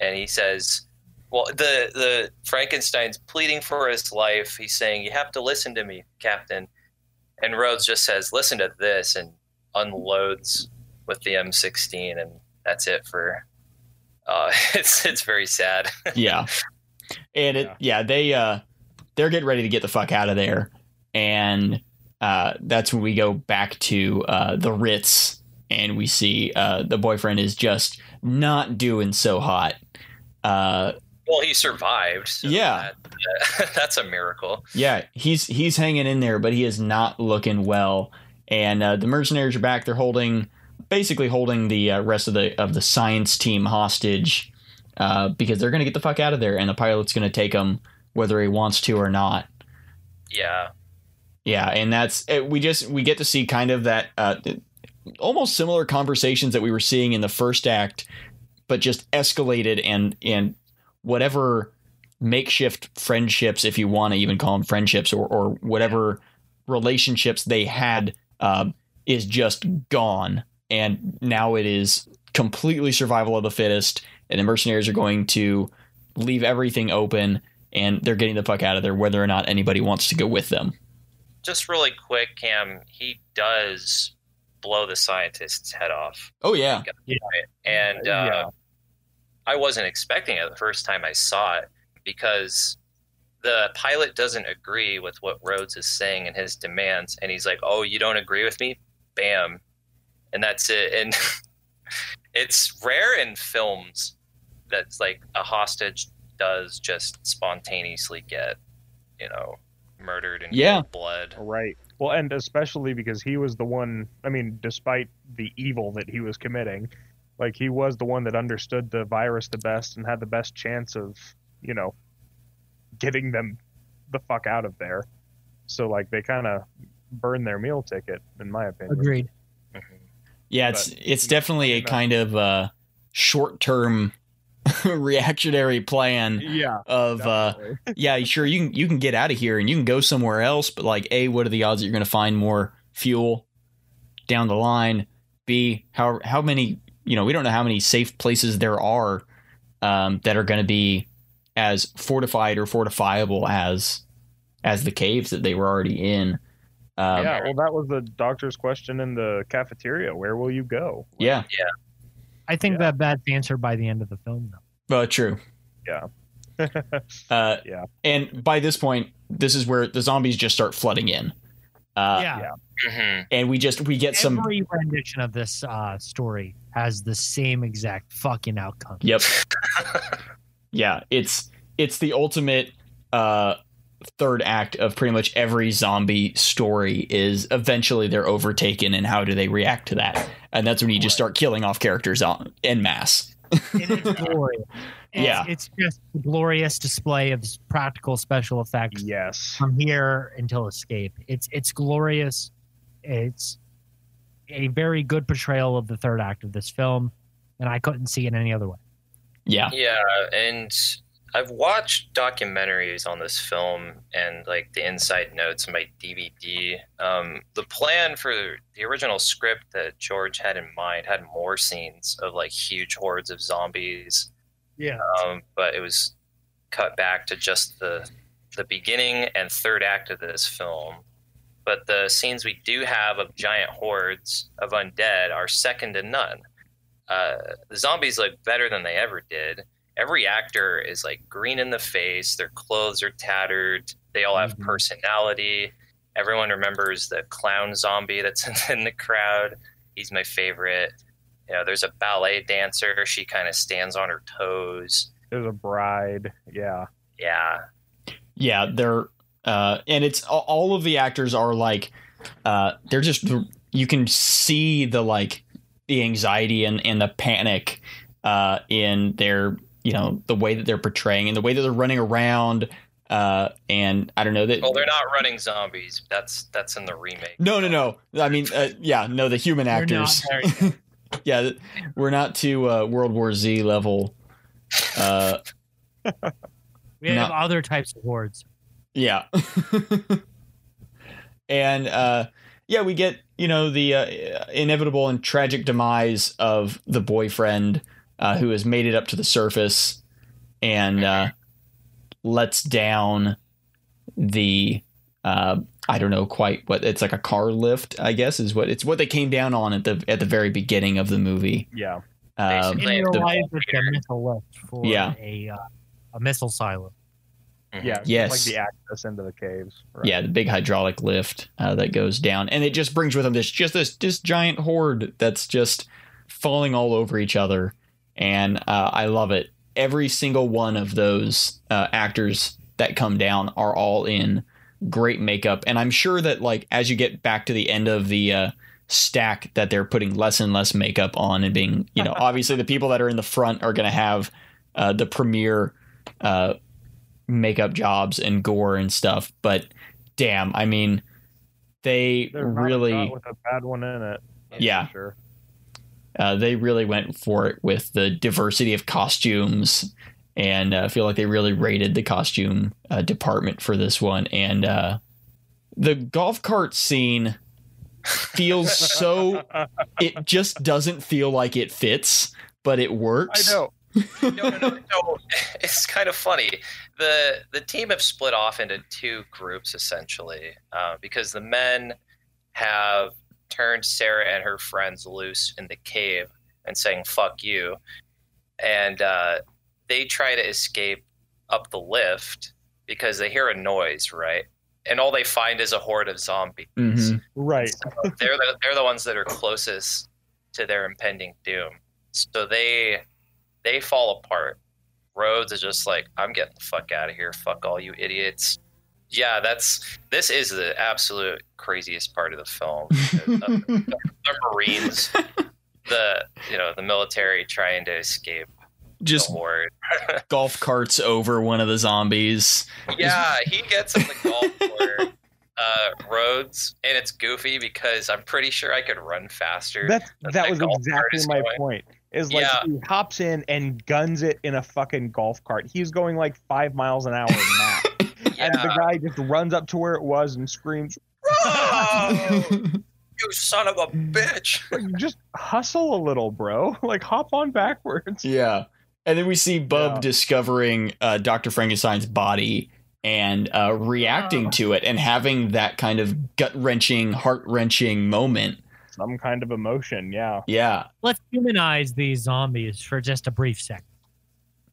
And he says, "Well, the the Frankenstein's pleading for his life. He's saying, "You have to listen to me, Captain." And Rhodes just says, "Listen to this," and unloads with the M16, and that's it for. Uh, it's it's very sad. yeah. And it yeah, they uh they're getting ready to get the fuck out of there. And uh that's when we go back to uh the Ritz and we see uh the boyfriend is just not doing so hot. Uh Well, he survived. so Yeah. that- that's a miracle. yeah, he's he's hanging in there, but he is not looking well. And uh, the mercenaries are back. They're holding, basically holding the uh, rest of the of the science team hostage uh, because they're gonna get the fuck out of there, and the pilot's gonna take them whether he wants to or not. Yeah, Yeah, and that's eh, we just we get to see kind of that uh, almost similar conversations that we were seeing in the first act, but just escalated and and whatever makeshift friendships, if you want to even call them friendships, or or whatever relationships they had, uh, is just gone, and now it is completely survival of the fittest, and the mercenaries are going to leave everything open. And they're getting the fuck out of there, whether or not anybody wants to go with them. just really quick, Cam. He does blow the scientist's head off, Oh yeah, and uh, Yeah. I wasn't expecting it the first time I saw it because the pilot doesn't agree with what Rhodes is saying and his demands, and he's like, "Oh, you don't agree with me? Bam!" And that's it. And it's rare in films that's like a hostage does just spontaneously get, you know, murdered in Yeah. blood. Right. Well, and especially because he was the one. I mean, despite the evil that he was committing, like he was the one that understood the virus the best and had the best chance of, you know, getting them the fuck out of there. So like they kind of burn their meal ticket, in my opinion. Agreed. yeah. It's But- it's definitely a No. kind of uh, short term reactionary plan Yeah. of uh, yeah, sure you can you can get out of here and you can go somewhere else, but like a, what are the odds that you're going to find more fuel down the line? B, how how many you know we don't know how many safe places there are um, that are going to be as fortified or fortifiable as as the caves that they were already in. Um, yeah. Well, that was the doctor's question in the cafeteria. Where will you go? yeah, yeah. I think Yeah. that that's answered by the end of the film, though. But true. Yeah. Uh, Yeah. And by this point, this is where the zombies just start flooding in. Uh, yeah. yeah. hmm And we just we get some. Every rendition of this uh, story has the same exact fucking outcome. Yep. yeah, it's it's the ultimate uh, third act of pretty much every zombie story. Is eventually they're overtaken, and how do they react to that? And that's when you just start killing off characters on en masse. It is glorious. It's, Yeah. it's just a glorious display of practical special effects Yes. from here until Escape. It's it's glorious. It's a very good portrayal of the third act of this film, and I couldn't see it any other way. Yeah. Yeah, and I've watched documentaries on this film and like the inside notes in my DVD. Um, the plan for the original script that George had in mind had more scenes of like huge hordes of zombies, Yeah. um, but it was cut back to just the the beginning and third act of this film. But the scenes we do have of giant hordes of undead are second to none. Uh, the zombies look better than they ever did. Every actor is like green in the face. Their clothes are tattered. They all have Mhm. personality. Everyone remembers the clown zombie that's in the crowd. He's my favorite. You know, there's a ballet dancer. She kind of stands on her toes. There's a bride. Yeah. Yeah, Yeah, they're uh and it's all- all of the actors are like uh they're just you can see the like the anxiety and and the panic uh in their you know the way that they're portraying and the way that they're running around uh and I don't know that Well, they're not running zombies. That's that's in the remake. No, no, no. I mean, uh, yeah, no, the human They're not actors. yeah, we're not to uh, World War Z level. Uh, We have No. other types of hordes. yeah. and uh, yeah, we get you know the uh, inevitable and tragic demise of the boyfriend uh, who has made it up to the surface and uh, lets down the uh, I don't know quite what it's like a car lift I guess is what it's what they came down on at the at the very beginning of the movie. Yeah. Um, In They- real the- life, it's a missile lift for Yeah. a uh, a missile silo. Mhm. Yeah. Yes. Like the access into the caves. Right. yeah, the big hydraulic lift uh, that goes down, and it just brings with them this just this this giant horde that's just falling all over each other, and uh, I love it. Every single one of those uh, actors that come down are all in great makeup, and I'm sure that like as you get back to the end of the uh, stack, that they're putting less and less makeup on, and being you know obviously the people that are in the front are going to have uh, the premier. Uh, makeup jobs and gore and stuff but damn i mean they They're really with a bad one in it. Yeah. Sure. uh, they really went for it with the diversity of costumes and uh, I feel like they really rated the costume uh, department for this one and uh, the golf cart scene feels so it just doesn't feel like it fits but it works. I know. no, no, no, no. It's kind of funny. The The team have split off into two groups essentially, uh, because the men have turned Sarah and her friends loose in the cave and saying "fuck you," and uh, they try to escape up the lift because they hear a noise, right? And all they find is a horde of zombies. Mhm. Right. they're the they're the ones that are closest to their impending doom. So they they fall apart. Rhodes is just like, I'm getting the fuck out of here. Fuck all you idiots. Yeah, that's this is the absolute craziest part of the film. the, the- the Marines, the you know the military trying to escape just the golf carts over one of the zombies Yeah, he gets in the golf court. Uh, Rhodes, and it's goofy because I'm pretty sure I could run faster. That's that was exactly my going. point. Is like Yeah. he hops in and guns it in a fucking golf cart. He's going like five miles an hour max, and the guy just runs up to where it was and screams, Oh, you son of a bitch! like, "Just hustle a little, bro! Like hop on backwards." Yeah. And then we see Bub Yeah. discovering uh, Dr. Frankenstein's body and uh, reacting to it and having that kind of gut wrenching, heart wrenching moment. Some kind of emotion, yeah. Yeah. Let's humanize these zombies for just a brief second.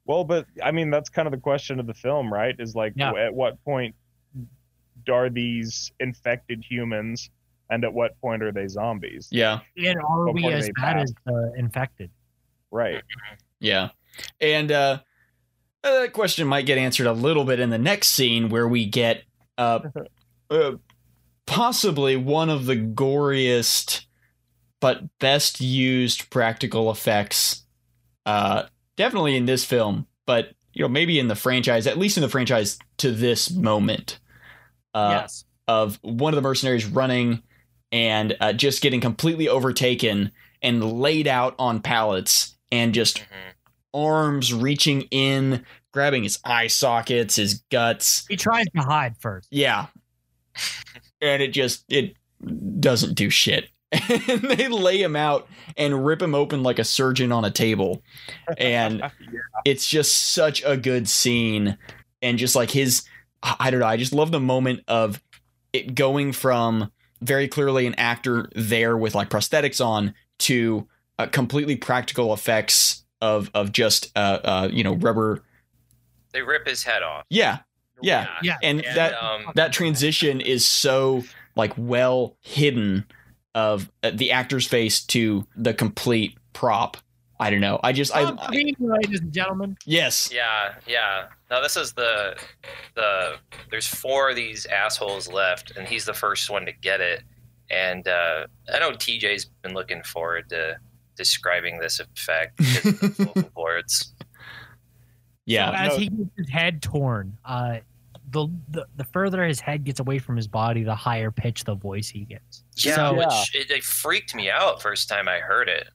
Well, but I mean, that's kind of the question of the film, right? Is like, Yeah. at what point are these infected humans, and at what point are they zombies? Yeah. And are What we point are as they bad as uh, infected? Right. Yeah. And uh, uh, that question might get answered a little bit in the next scene where we get uh, uh, possibly one of the goriest but best used practical effects Uh, definitely in this film, but you know maybe in the franchise, at least in the franchise to this moment. Uh, yes. Of one of the mercenaries running and uh, just getting completely overtaken and laid out on pallets and just Mhm. arms reaching in, grabbing his eye sockets, his guts. He tries to hide first. Yeah. and it just it doesn't do shit. And they lay him out and rip him open like a surgeon on a table. And it's just such a good scene. And just like his I don't know, I just love the moment of it going from very clearly an actor there with like prosthetics on to uh, completely practical effects of of just uh uh you know rubber They rip his head off. yeah yeah Yeah. and And, that um, that transition is so like well hidden of uh, the actor's face to the complete prop i don't know i just i, Tom I Green, ladies and gentlemen. yes Yeah, yeah. Now this is the the there's four of these assholes left, and he's the first one to get it. And uh, I know TJ's been looking forward to describing this effect because of the vocal cords. yeah as no. he gets his head torn, uh, the, the the further his head gets away from his body, the higher pitch the voice he gets. Yeah, So which it, it freaked me out first time I heard it.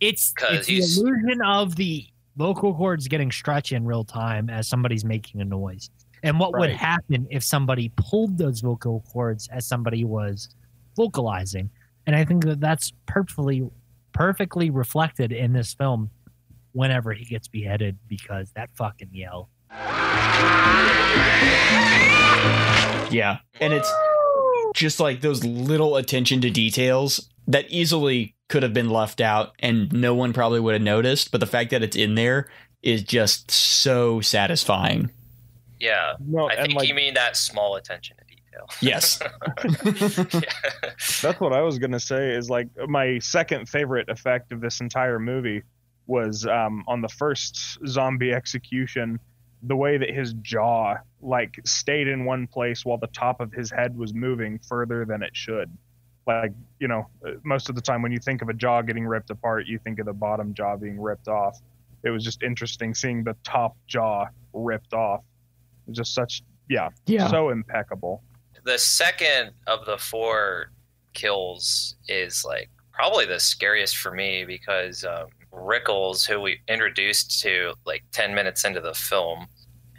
it's 'Cause it's the illusion of the vocal cords getting stretched in real time as somebody's making a noise. And what would happen if somebody pulled those vocal cords as somebody was vocalizing? And I think that that's perfectly perfectly reflected in this film whenever he gets beheaded because that fucking yell. Yeah and it's just like those little attention to details that easily could have been left out and no one probably would have noticed but the fact that it's in there is just so satisfying Yeah, No, I think like you mean that small attention to detail. yes that's what I was gonna say. Is like my second favorite effect of this entire movie was um, on the first zombie execution. The way that his jaw like stayed in one place while the top of his head was moving further than it should. Like you know, uh, most of the time when you think of a jaw getting ripped apart, you think of the bottom jaw being ripped off. It was just interesting seeing the top jaw ripped off. It was just such yeah, yeah so impeccable. the second of the four kills is like probably the scariest for me because um, Rickles, who we introduced to like 10 minutes into the film,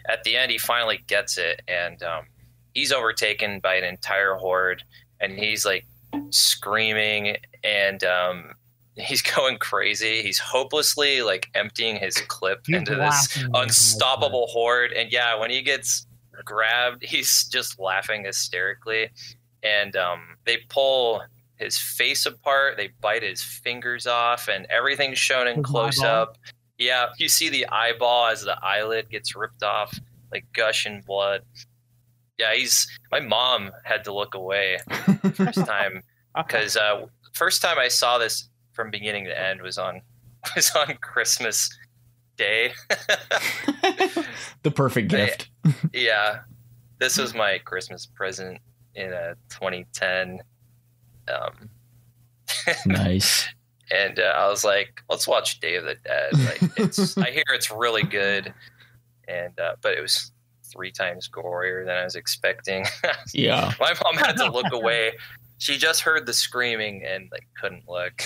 at the end he finally gets it and um, he's overtaken by an entire horde and he's like screaming and um, he's going crazy. He's hopelessly like emptying his clip He's into this laughing like a unstoppable horde. And yeah, when he gets grabbed, he's just laughing hysterically. And um, they pull his face apart, they bite his fingers off, and everything's shown in His close eyeball? up. Yeah, you see the eyeball as the eyelid gets ripped off, like gushing blood. Yeah, he's. My mom had to look away first time because uh, first time I saw this from beginning to end was on was on Christmas Day. the perfect gift yeah, this was my Christmas present in uh, 2010. Um, nice and uh, I was like, let's watch Day of the Dead. Like, it's I hear it's really good, and uh, but it was three times gorier than I was expecting. yeah my mom had to look away. She just heard the screaming and like couldn't look.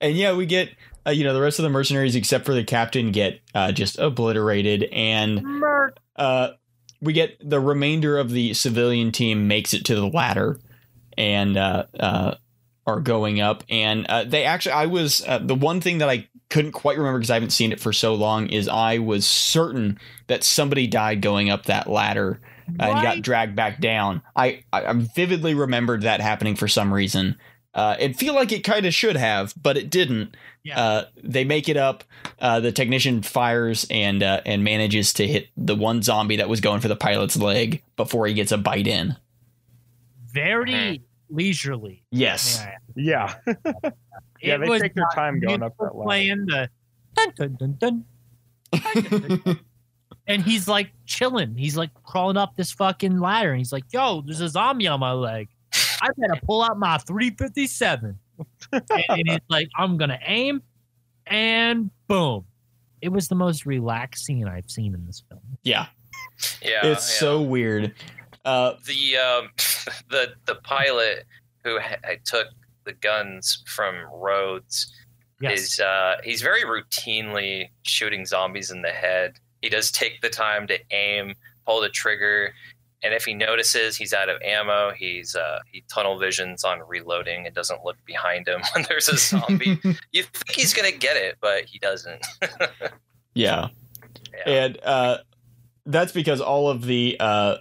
and yeah, we get uh, you know the rest of the mercenaries except for the captain get uh, just obliterated, and uh, we get the remainder of the civilian team makes it to the ladder and uh, uh, are going up. And uh, they actually, I was uh, the one thing that I couldn't quite remember because I haven't seen it for so long is I was certain that somebody died going up that ladder uh, and got dragged back down. I, I I vividly remembered that happening for some reason. Uh, it feel like it kind of should have, but it didn't. Yeah. Uh, they make it up. Uh, the technician fires and uh, and manages to hit the one zombie that was going for the pilot's leg before he gets a bite in. Very leisurely. Yes. Yeah. Yeah. Yeah, they take their time going up that ladder. Playing the dun, dun, dun, dun, and he's like chilling. He's like crawling up this fucking ladder, and he's like, "Yo, there's a zombie on my leg. I gotta pull out my 357." and, and he's like, "I'm gonna aim, and boom. It was the most relaxed scene I've seen in this film. Yeah, Yeah, it's yeah. so weird. Uh, the um the the pilot who ha- took the guns from Rhodes Yes. is uh he's very routinely shooting zombies in the head. He does take the time to aim, pull the trigger, and if he notices he's out of ammo, he's uh he tunnel visions on reloading and doesn't look behind him when there's a zombie. you think he's gonna get it, but he doesn't. yeah. Yeah. and uh, that's because all of the uh,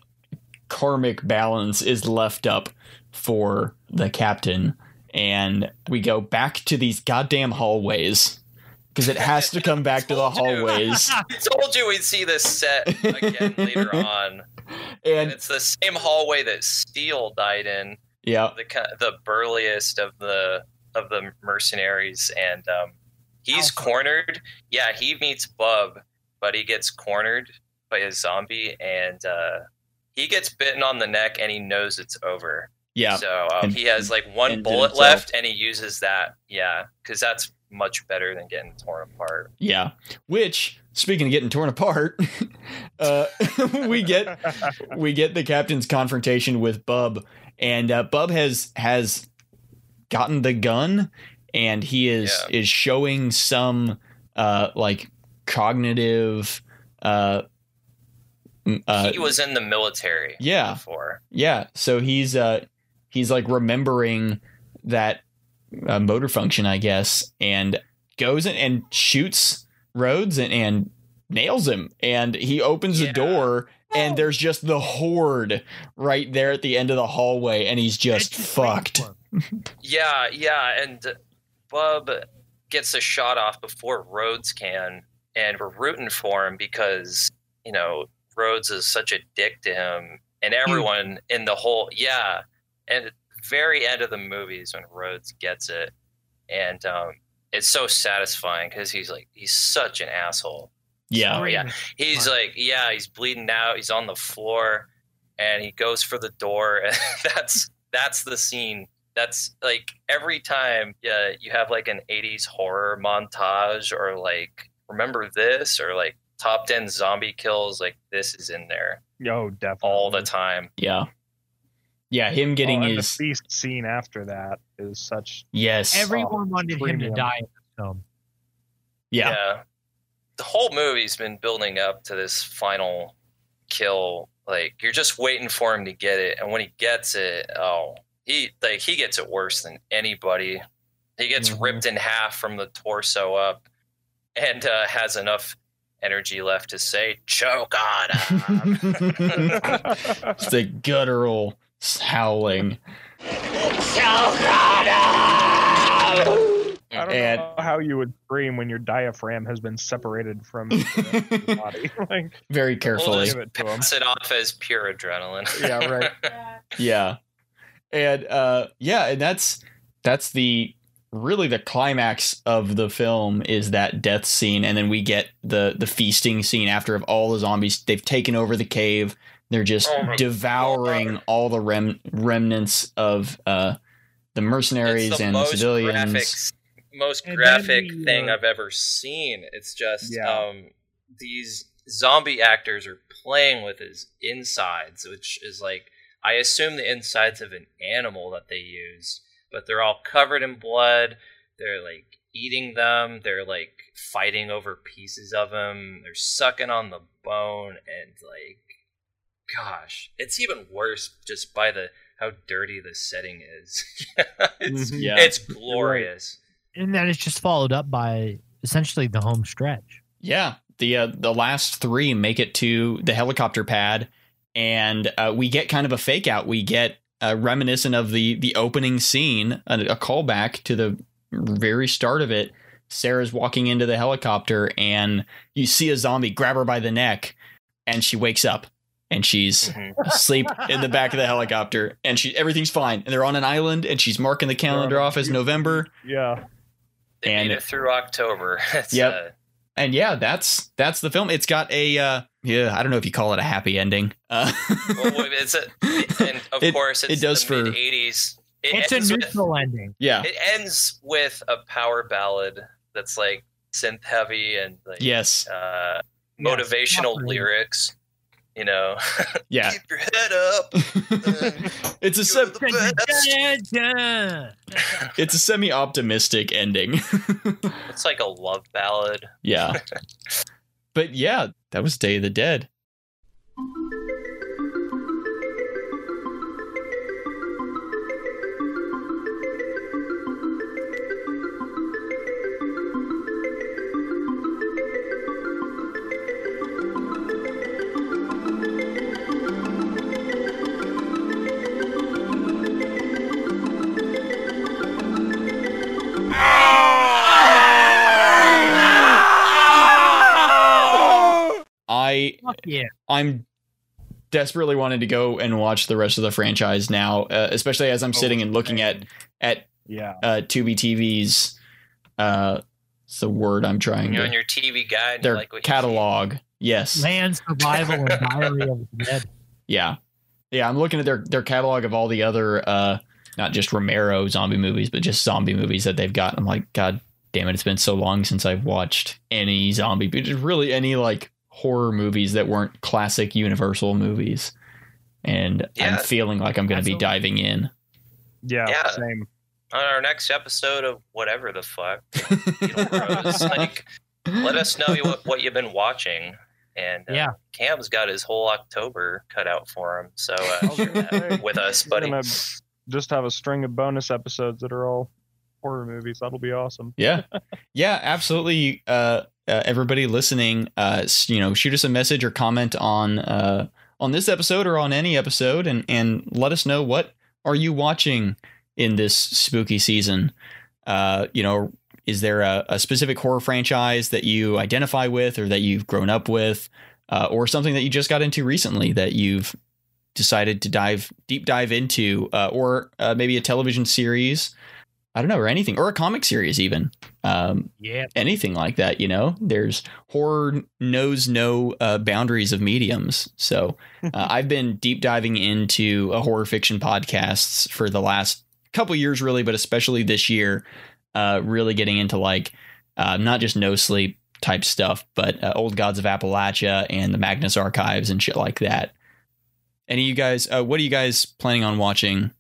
karmic balance is left up for the captain, and we go back to these goddamn hallways because it has to come back to the Told you. hallways, I told you we'd see this set again later on. And and it's the same hallway that Steele died in, yeah, the the burliest of the of the mercenaries, and um, he's Alpha. cornered. Yeah, he meets Bub, but he gets cornered by a zombie, and uh, he gets bitten on the neck, and he knows it's over. yeah, So um, And- he has like one and bullet left, and he uses that. Yeah, because that's much better than getting torn apart. yeah. Which, speaking of getting torn apart, uh, we get we get the captain's confrontation with Bub, and uh, Bub has has gotten the gun, and he is Yeah. is showing some uh, like cognitive. Uh, uh, he was in the military. yeah. Before. yeah, so he's uh he's like remembering that uh, motor function, I guess, and goes in and shoots Rhodes and, and nails him. And he opens the door, and there's just the horde right there at the end of the hallway, and he's just fucked. Yeah, yeah, and Bub gets a shot off before Rhodes can, and we're rooting for him because you know Rhodes is such a dick to him, and everyone in the whole yeah, and at the very end of the movies when Rhodes gets it, and um, it's so satisfying because he's like he's such an asshole. Yeah, yeah. He's Fine. like, yeah, he's bleeding out. He's on the floor, and he goes for the door. And that's that's the scene. That's like every time, yeah, you have like an '80s horror montage, or like remember this, or like top ten zombie kills. Like this is in there Yo, definitely. all the time. yeah, yeah. Him getting oh, and his the feast scene after that is such. yes, Everyone wanted him to die in this film. yeah, The whole movie's been building up to this final kill. Like you're just waiting for him to get it, and when he gets it, oh, he like he gets it worse than anybody. He gets Mhm. ripped in half from the torso up, and uh, has enough energy left to say "choke on him." it's the guttural howling. Choke on him! I don't And- know how you would scream when your diaphragm has been separated from the your body. like, Very We'll carefully. just Give it pass it off as pure adrenaline. yeah, right. yeah and uh yeah and that's that's the really the climax of the film is that death scene and then we get the the feasting scene after of all the zombies they've taken over the cave they're just Oh devouring God. all the rem- remnants of uh the mercenaries it's the and most civilians graphic, most And then graphic we, thing uh, I've ever seen. It's just Yeah. um, these zombie actors are playing with his insides, which is like I assume the insides of an animal that they use, but they're all covered in blood. They're like eating them. They're like fighting over pieces of them. They're sucking on the bone and like, gosh, it's even worse just by the how dirty the setting is. it's, Mhm. yeah it's glorious. And then it's just followed up by essentially the home stretch. Yeah, the uh, the last three make it to the helicopter pad, and uh, we get kind of a fake out. We get uh, reminiscent of the the opening scene, a, a callback to the very start of it. Sarah's walking into the helicopter, and you see a zombie grab her by the neck, and she wakes up, and she's Mhm. asleep in the back of the helicopter, and she everything's fine. And they're on an island, and she's marking the calendar off as November. Yeah. They And- made it through October. It's, Yep. uh, And yeah, that's that's the film. It's got a uh, yeah, I don't know if you call it a happy ending. Uh, well, it's a, and of It- course, it's it does the for- mid '80s. It It's a ends with- neutral ending. yeah, It ends with a power ballad that's like synth heavy and like Yes. uh, motivational operating. lyrics. You know, Yeah. keep your head up. it's a You're se- it's a semi optimistic ending. It's like a love ballad. yeah. But yeah, that was Day of the Dead. I Fuck yeah. I'm desperately wanting to go and watch the rest of the franchise now, uh, especially as I'm sitting and looking at at Yeah. uh, Tubi TV's. Uh, it's the word I'm trying You're on to. your TV guide. Their like what you see. catalog. Yes. Land Survival and Diary of the Dead. Yeah. Yeah. I'm looking at their their catalog of all the other, uh, not just Romero zombie movies, but just zombie movies that they've got. I'm like, God damn it! It's been so long since I've watched any zombie, but really any like horror movies that weren't classic Universal movies. And Yeah. I'm feeling like I'm going to be diving in. Yeah. Yeah. Same. On our next episode of whatever the fuck, Beetle Bros, like, let us know what, what you've been watching. And uh, Yeah. Cam's got his whole October cut out for him. So uh, share with us, We're buddy. gonna just have a string of bonus episodes that are all horror movies. That'll be awesome. Yeah, yeah, absolutely. Uh, uh, everybody listening, uh, you know, shoot us a message or comment on uh, on this episode or on any episode, and and let us know what are you watching in this spooky season. Uh, you know, is there a, a specific horror franchise that you identify with, or that you've grown up with, uh, or something that you just got into recently that you've decided to dive deep dive into, uh, or uh, maybe a television series. I don't know, or anything, or a comic series, even. Um, Yeah. anything like that. You know, there's horror knows no uh, boundaries of mediums. So uh, I've been deep diving into uh, horror fiction podcasts for the last couple years, really, but especially this year, uh, really getting into like uh, not just no sleep type stuff, but uh, Old Gods of Appalachia and the Magnus Archives and shit like that. Any of you guys, uh, what are you guys planning on watching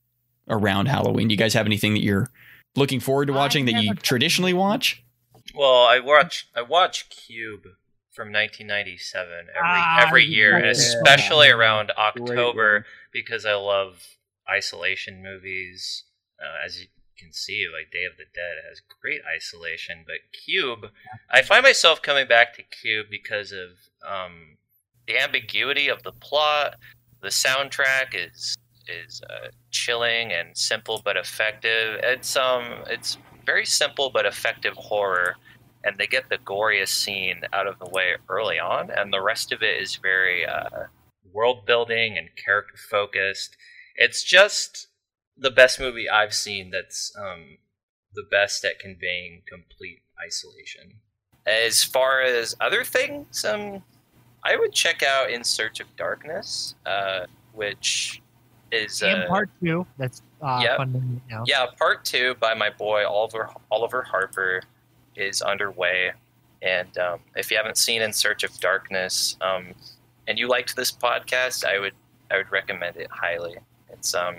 around Halloween? Do you guys have anything that you're looking forward to watching that you traditionally watch? Well, I watch I watch Cube from 1997 every Ah, every year, yeah. especially around October one. because I love isolation movies. Uh, as you can see, like Day of the Dead has great isolation, but Cube, I find myself coming back to Cube because of um, the ambiguity of the plot. The soundtrack is is uh, chilling and simple but effective. It's um it's very simple but effective horror, and they get the goriest scene out of the way early on, and the rest of it is very uh, world building and character focused. It's just the best movie I've seen. That's um the best at conveying complete isolation. As far as other things, um, I would check out In Search of Darkness, uh, which is And uh, part two. That's uh, Yep. fun now. yeah, part two by my boy Oliver Oliver Harper is underway, and um, if you haven't seen In Search of Darkness, um, and you liked this podcast, I would I would recommend it highly. It's um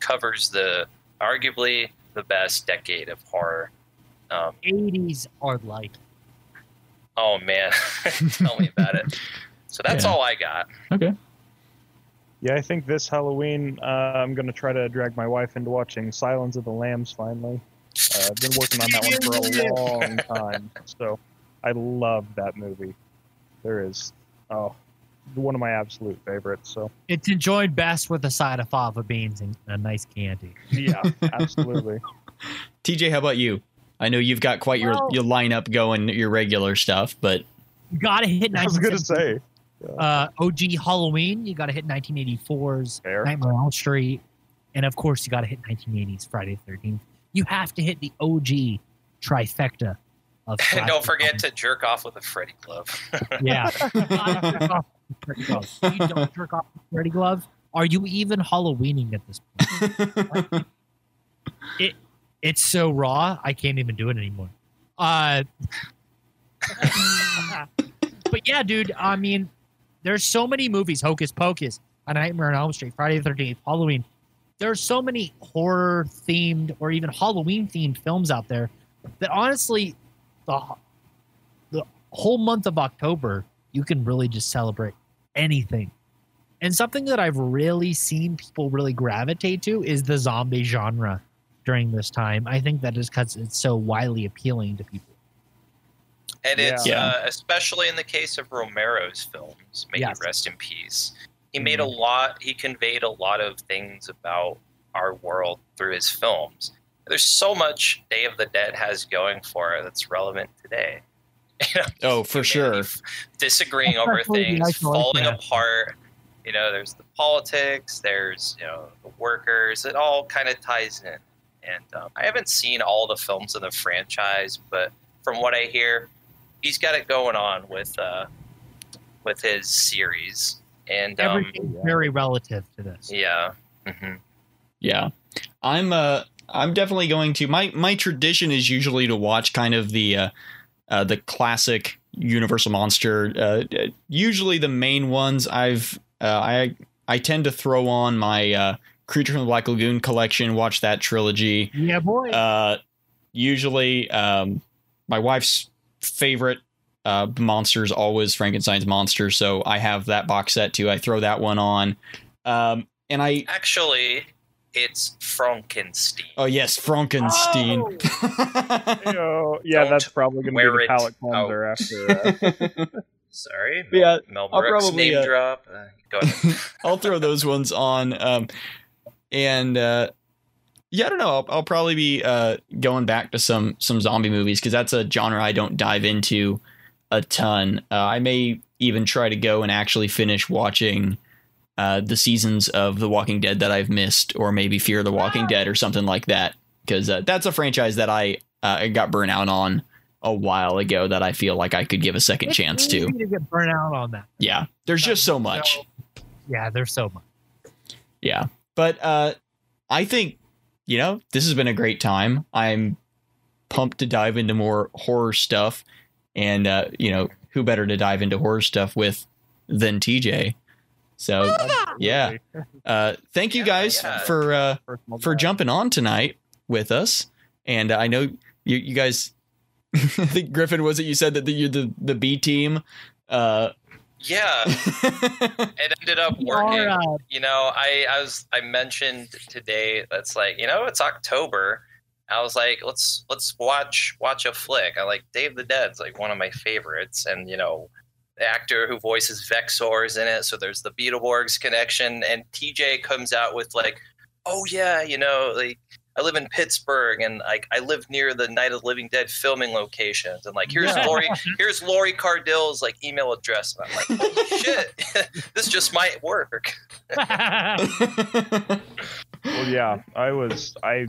covers the arguably the best decade of horror. Um, 80s are like. oh man, tell me about it. So that's Yeah. all I got. Okay. Yeah, I think this Halloween uh, I'm gonna try to drag my wife into watching Silence of the Lambs. Finally, uh, I've been working on that one for a long time, so I love that movie. There is, oh, one of my absolute favorites. So It's enjoyed best with a side of fava beans and a nice Chianti. yeah, absolutely. TJ, how about you? I know you've got quite your Well- your lineup going, your regular stuff, but You gotta hit I was gonna say, uh, OG Halloween. You gotta hit 1984's Fair. Nightmare on Elm Street, and of course you gotta hit 1980's Friday the 13th. You have to hit the OG trifecta of. And don't slasher forget to jerk off with a Freddy glove. Yeah. You gotta jerk off with Freddy Glove. You don't jerk off with Freddy Glove, are you even Halloweening at this point? it it's so raw, I can't even do it anymore. Uh but yeah, dude. I mean, there's so many movies. Hocus Pocus, A Nightmare on Elm Street, Friday the Thirteenth, Halloween. There's so many horror themed or even Halloween themed films out there that honestly, the the whole month of October, you can really just celebrate anything. And something that I've really seen people really gravitate to is the zombie genre during this time. I think that is because it's so widely appealing to people. And it's Yeah. Uh, especially in the case of Romero's films, may Yes. he rest in peace. He made a lot. He conveyed a lot of things about our world through his films. There's so much Day of the Dead has going for it that's relevant today. You know, Oh, for sure. humanity disagreeing over things, isolation falling aspect. apart. You know, there's the politics, there's you know the workers. It all kind of ties in. And um, I haven't seen all the films in the franchise, but from what I hear, he's got it going on with uh, with his series. And um, Everything's very relative to this. yeah, hmm Yeah. I'm uh I'm definitely going to my my tradition is usually to watch kind of the uh, uh the classic Universal monster uh uh, usually the main ones I've uh, I I tend to throw on my uh Creature from the Black Lagoon collection, watch that trilogy. Yeah, boy. Uh usually um my wife's favorite uh monster is always Frankenstein's monster, so I have that box set too. I throw that one on. Um and I actually, it's Frankenstein. Oh yes, Frankenstein. Yo, yeah, Don't that's probably going to be the it palate cleanser out. after. Uh, Sorry, But yeah, Mel I'll Brooks probably, name uh, drop. Uh, go ahead. I'll throw those ones on. Um, and uh, yeah, I don't know. I'll, I'll probably be uh, going back to some some zombie movies because that's a genre I don't dive into a ton. Uh, I may even try to go and actually finish watching uh, the seasons of The Walking Dead that I've missed, or maybe Fear the Walking Dead or something like that. Because uh, that's a franchise that I uh, got burnt out on a while ago that I feel like I could give a second It's chance to. to get burnt out on that. Yeah, there's just so much. Yeah, there's so much. Yeah. But uh I think, you know, this has been a great time. I'm pumped to dive into more horror stuff. And uh, you know, who better to dive into horror stuff with than TJ? So yeah. Uh thank you guys yeah. for uh for jumping on tonight with us. And I know you you guys I think Griffin was it you said that the you're the, the B team. Uh Yeah, it ended up working. All right. You know, I, I was I mentioned today that's like you know it's October. I was like, let's let's watch watch a flick. I like Day of the Dead's like one of my favorites, and you know, the actor who voices Vexor is in it, so there's the Beetleborgs connection. And TJ comes out with like, oh yeah, you know, like I live in Pittsburgh, and like I live near the Night of the Living Dead filming locations, and like here's Yeah. Lori, here's Lori Cardille's like email address, and I'm like, holy shit, this just might work. well, yeah, I was. I.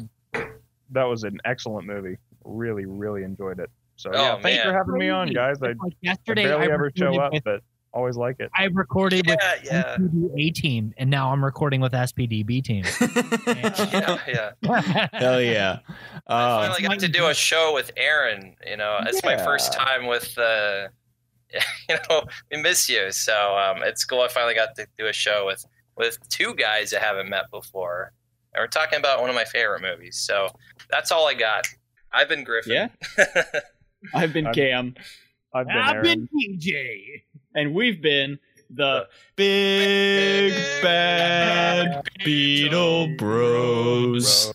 That was an excellent movie. Really, really enjoyed it. So Oh, yeah, thanks for having me on, guys. I, Like I yesterday, barely I ever show up, but always like it. I've recorded Yeah, with yeah, SPD A team, and now I'm recording with SPD B team. yeah, yeah. Hell yeah. I Uh, finally got to do a show with Aaron. You know, it's my first time with. Uh, you know, we miss you, so um, it's cool. I finally got to do a show with with two guys I haven't met before, and we're talking about one of my favorite movies. So that's all I got. I've been Griffin. Yeah. I've been I'm- Cam. I've been I've been TJ. And we've been the Big Bad Beetle Bros.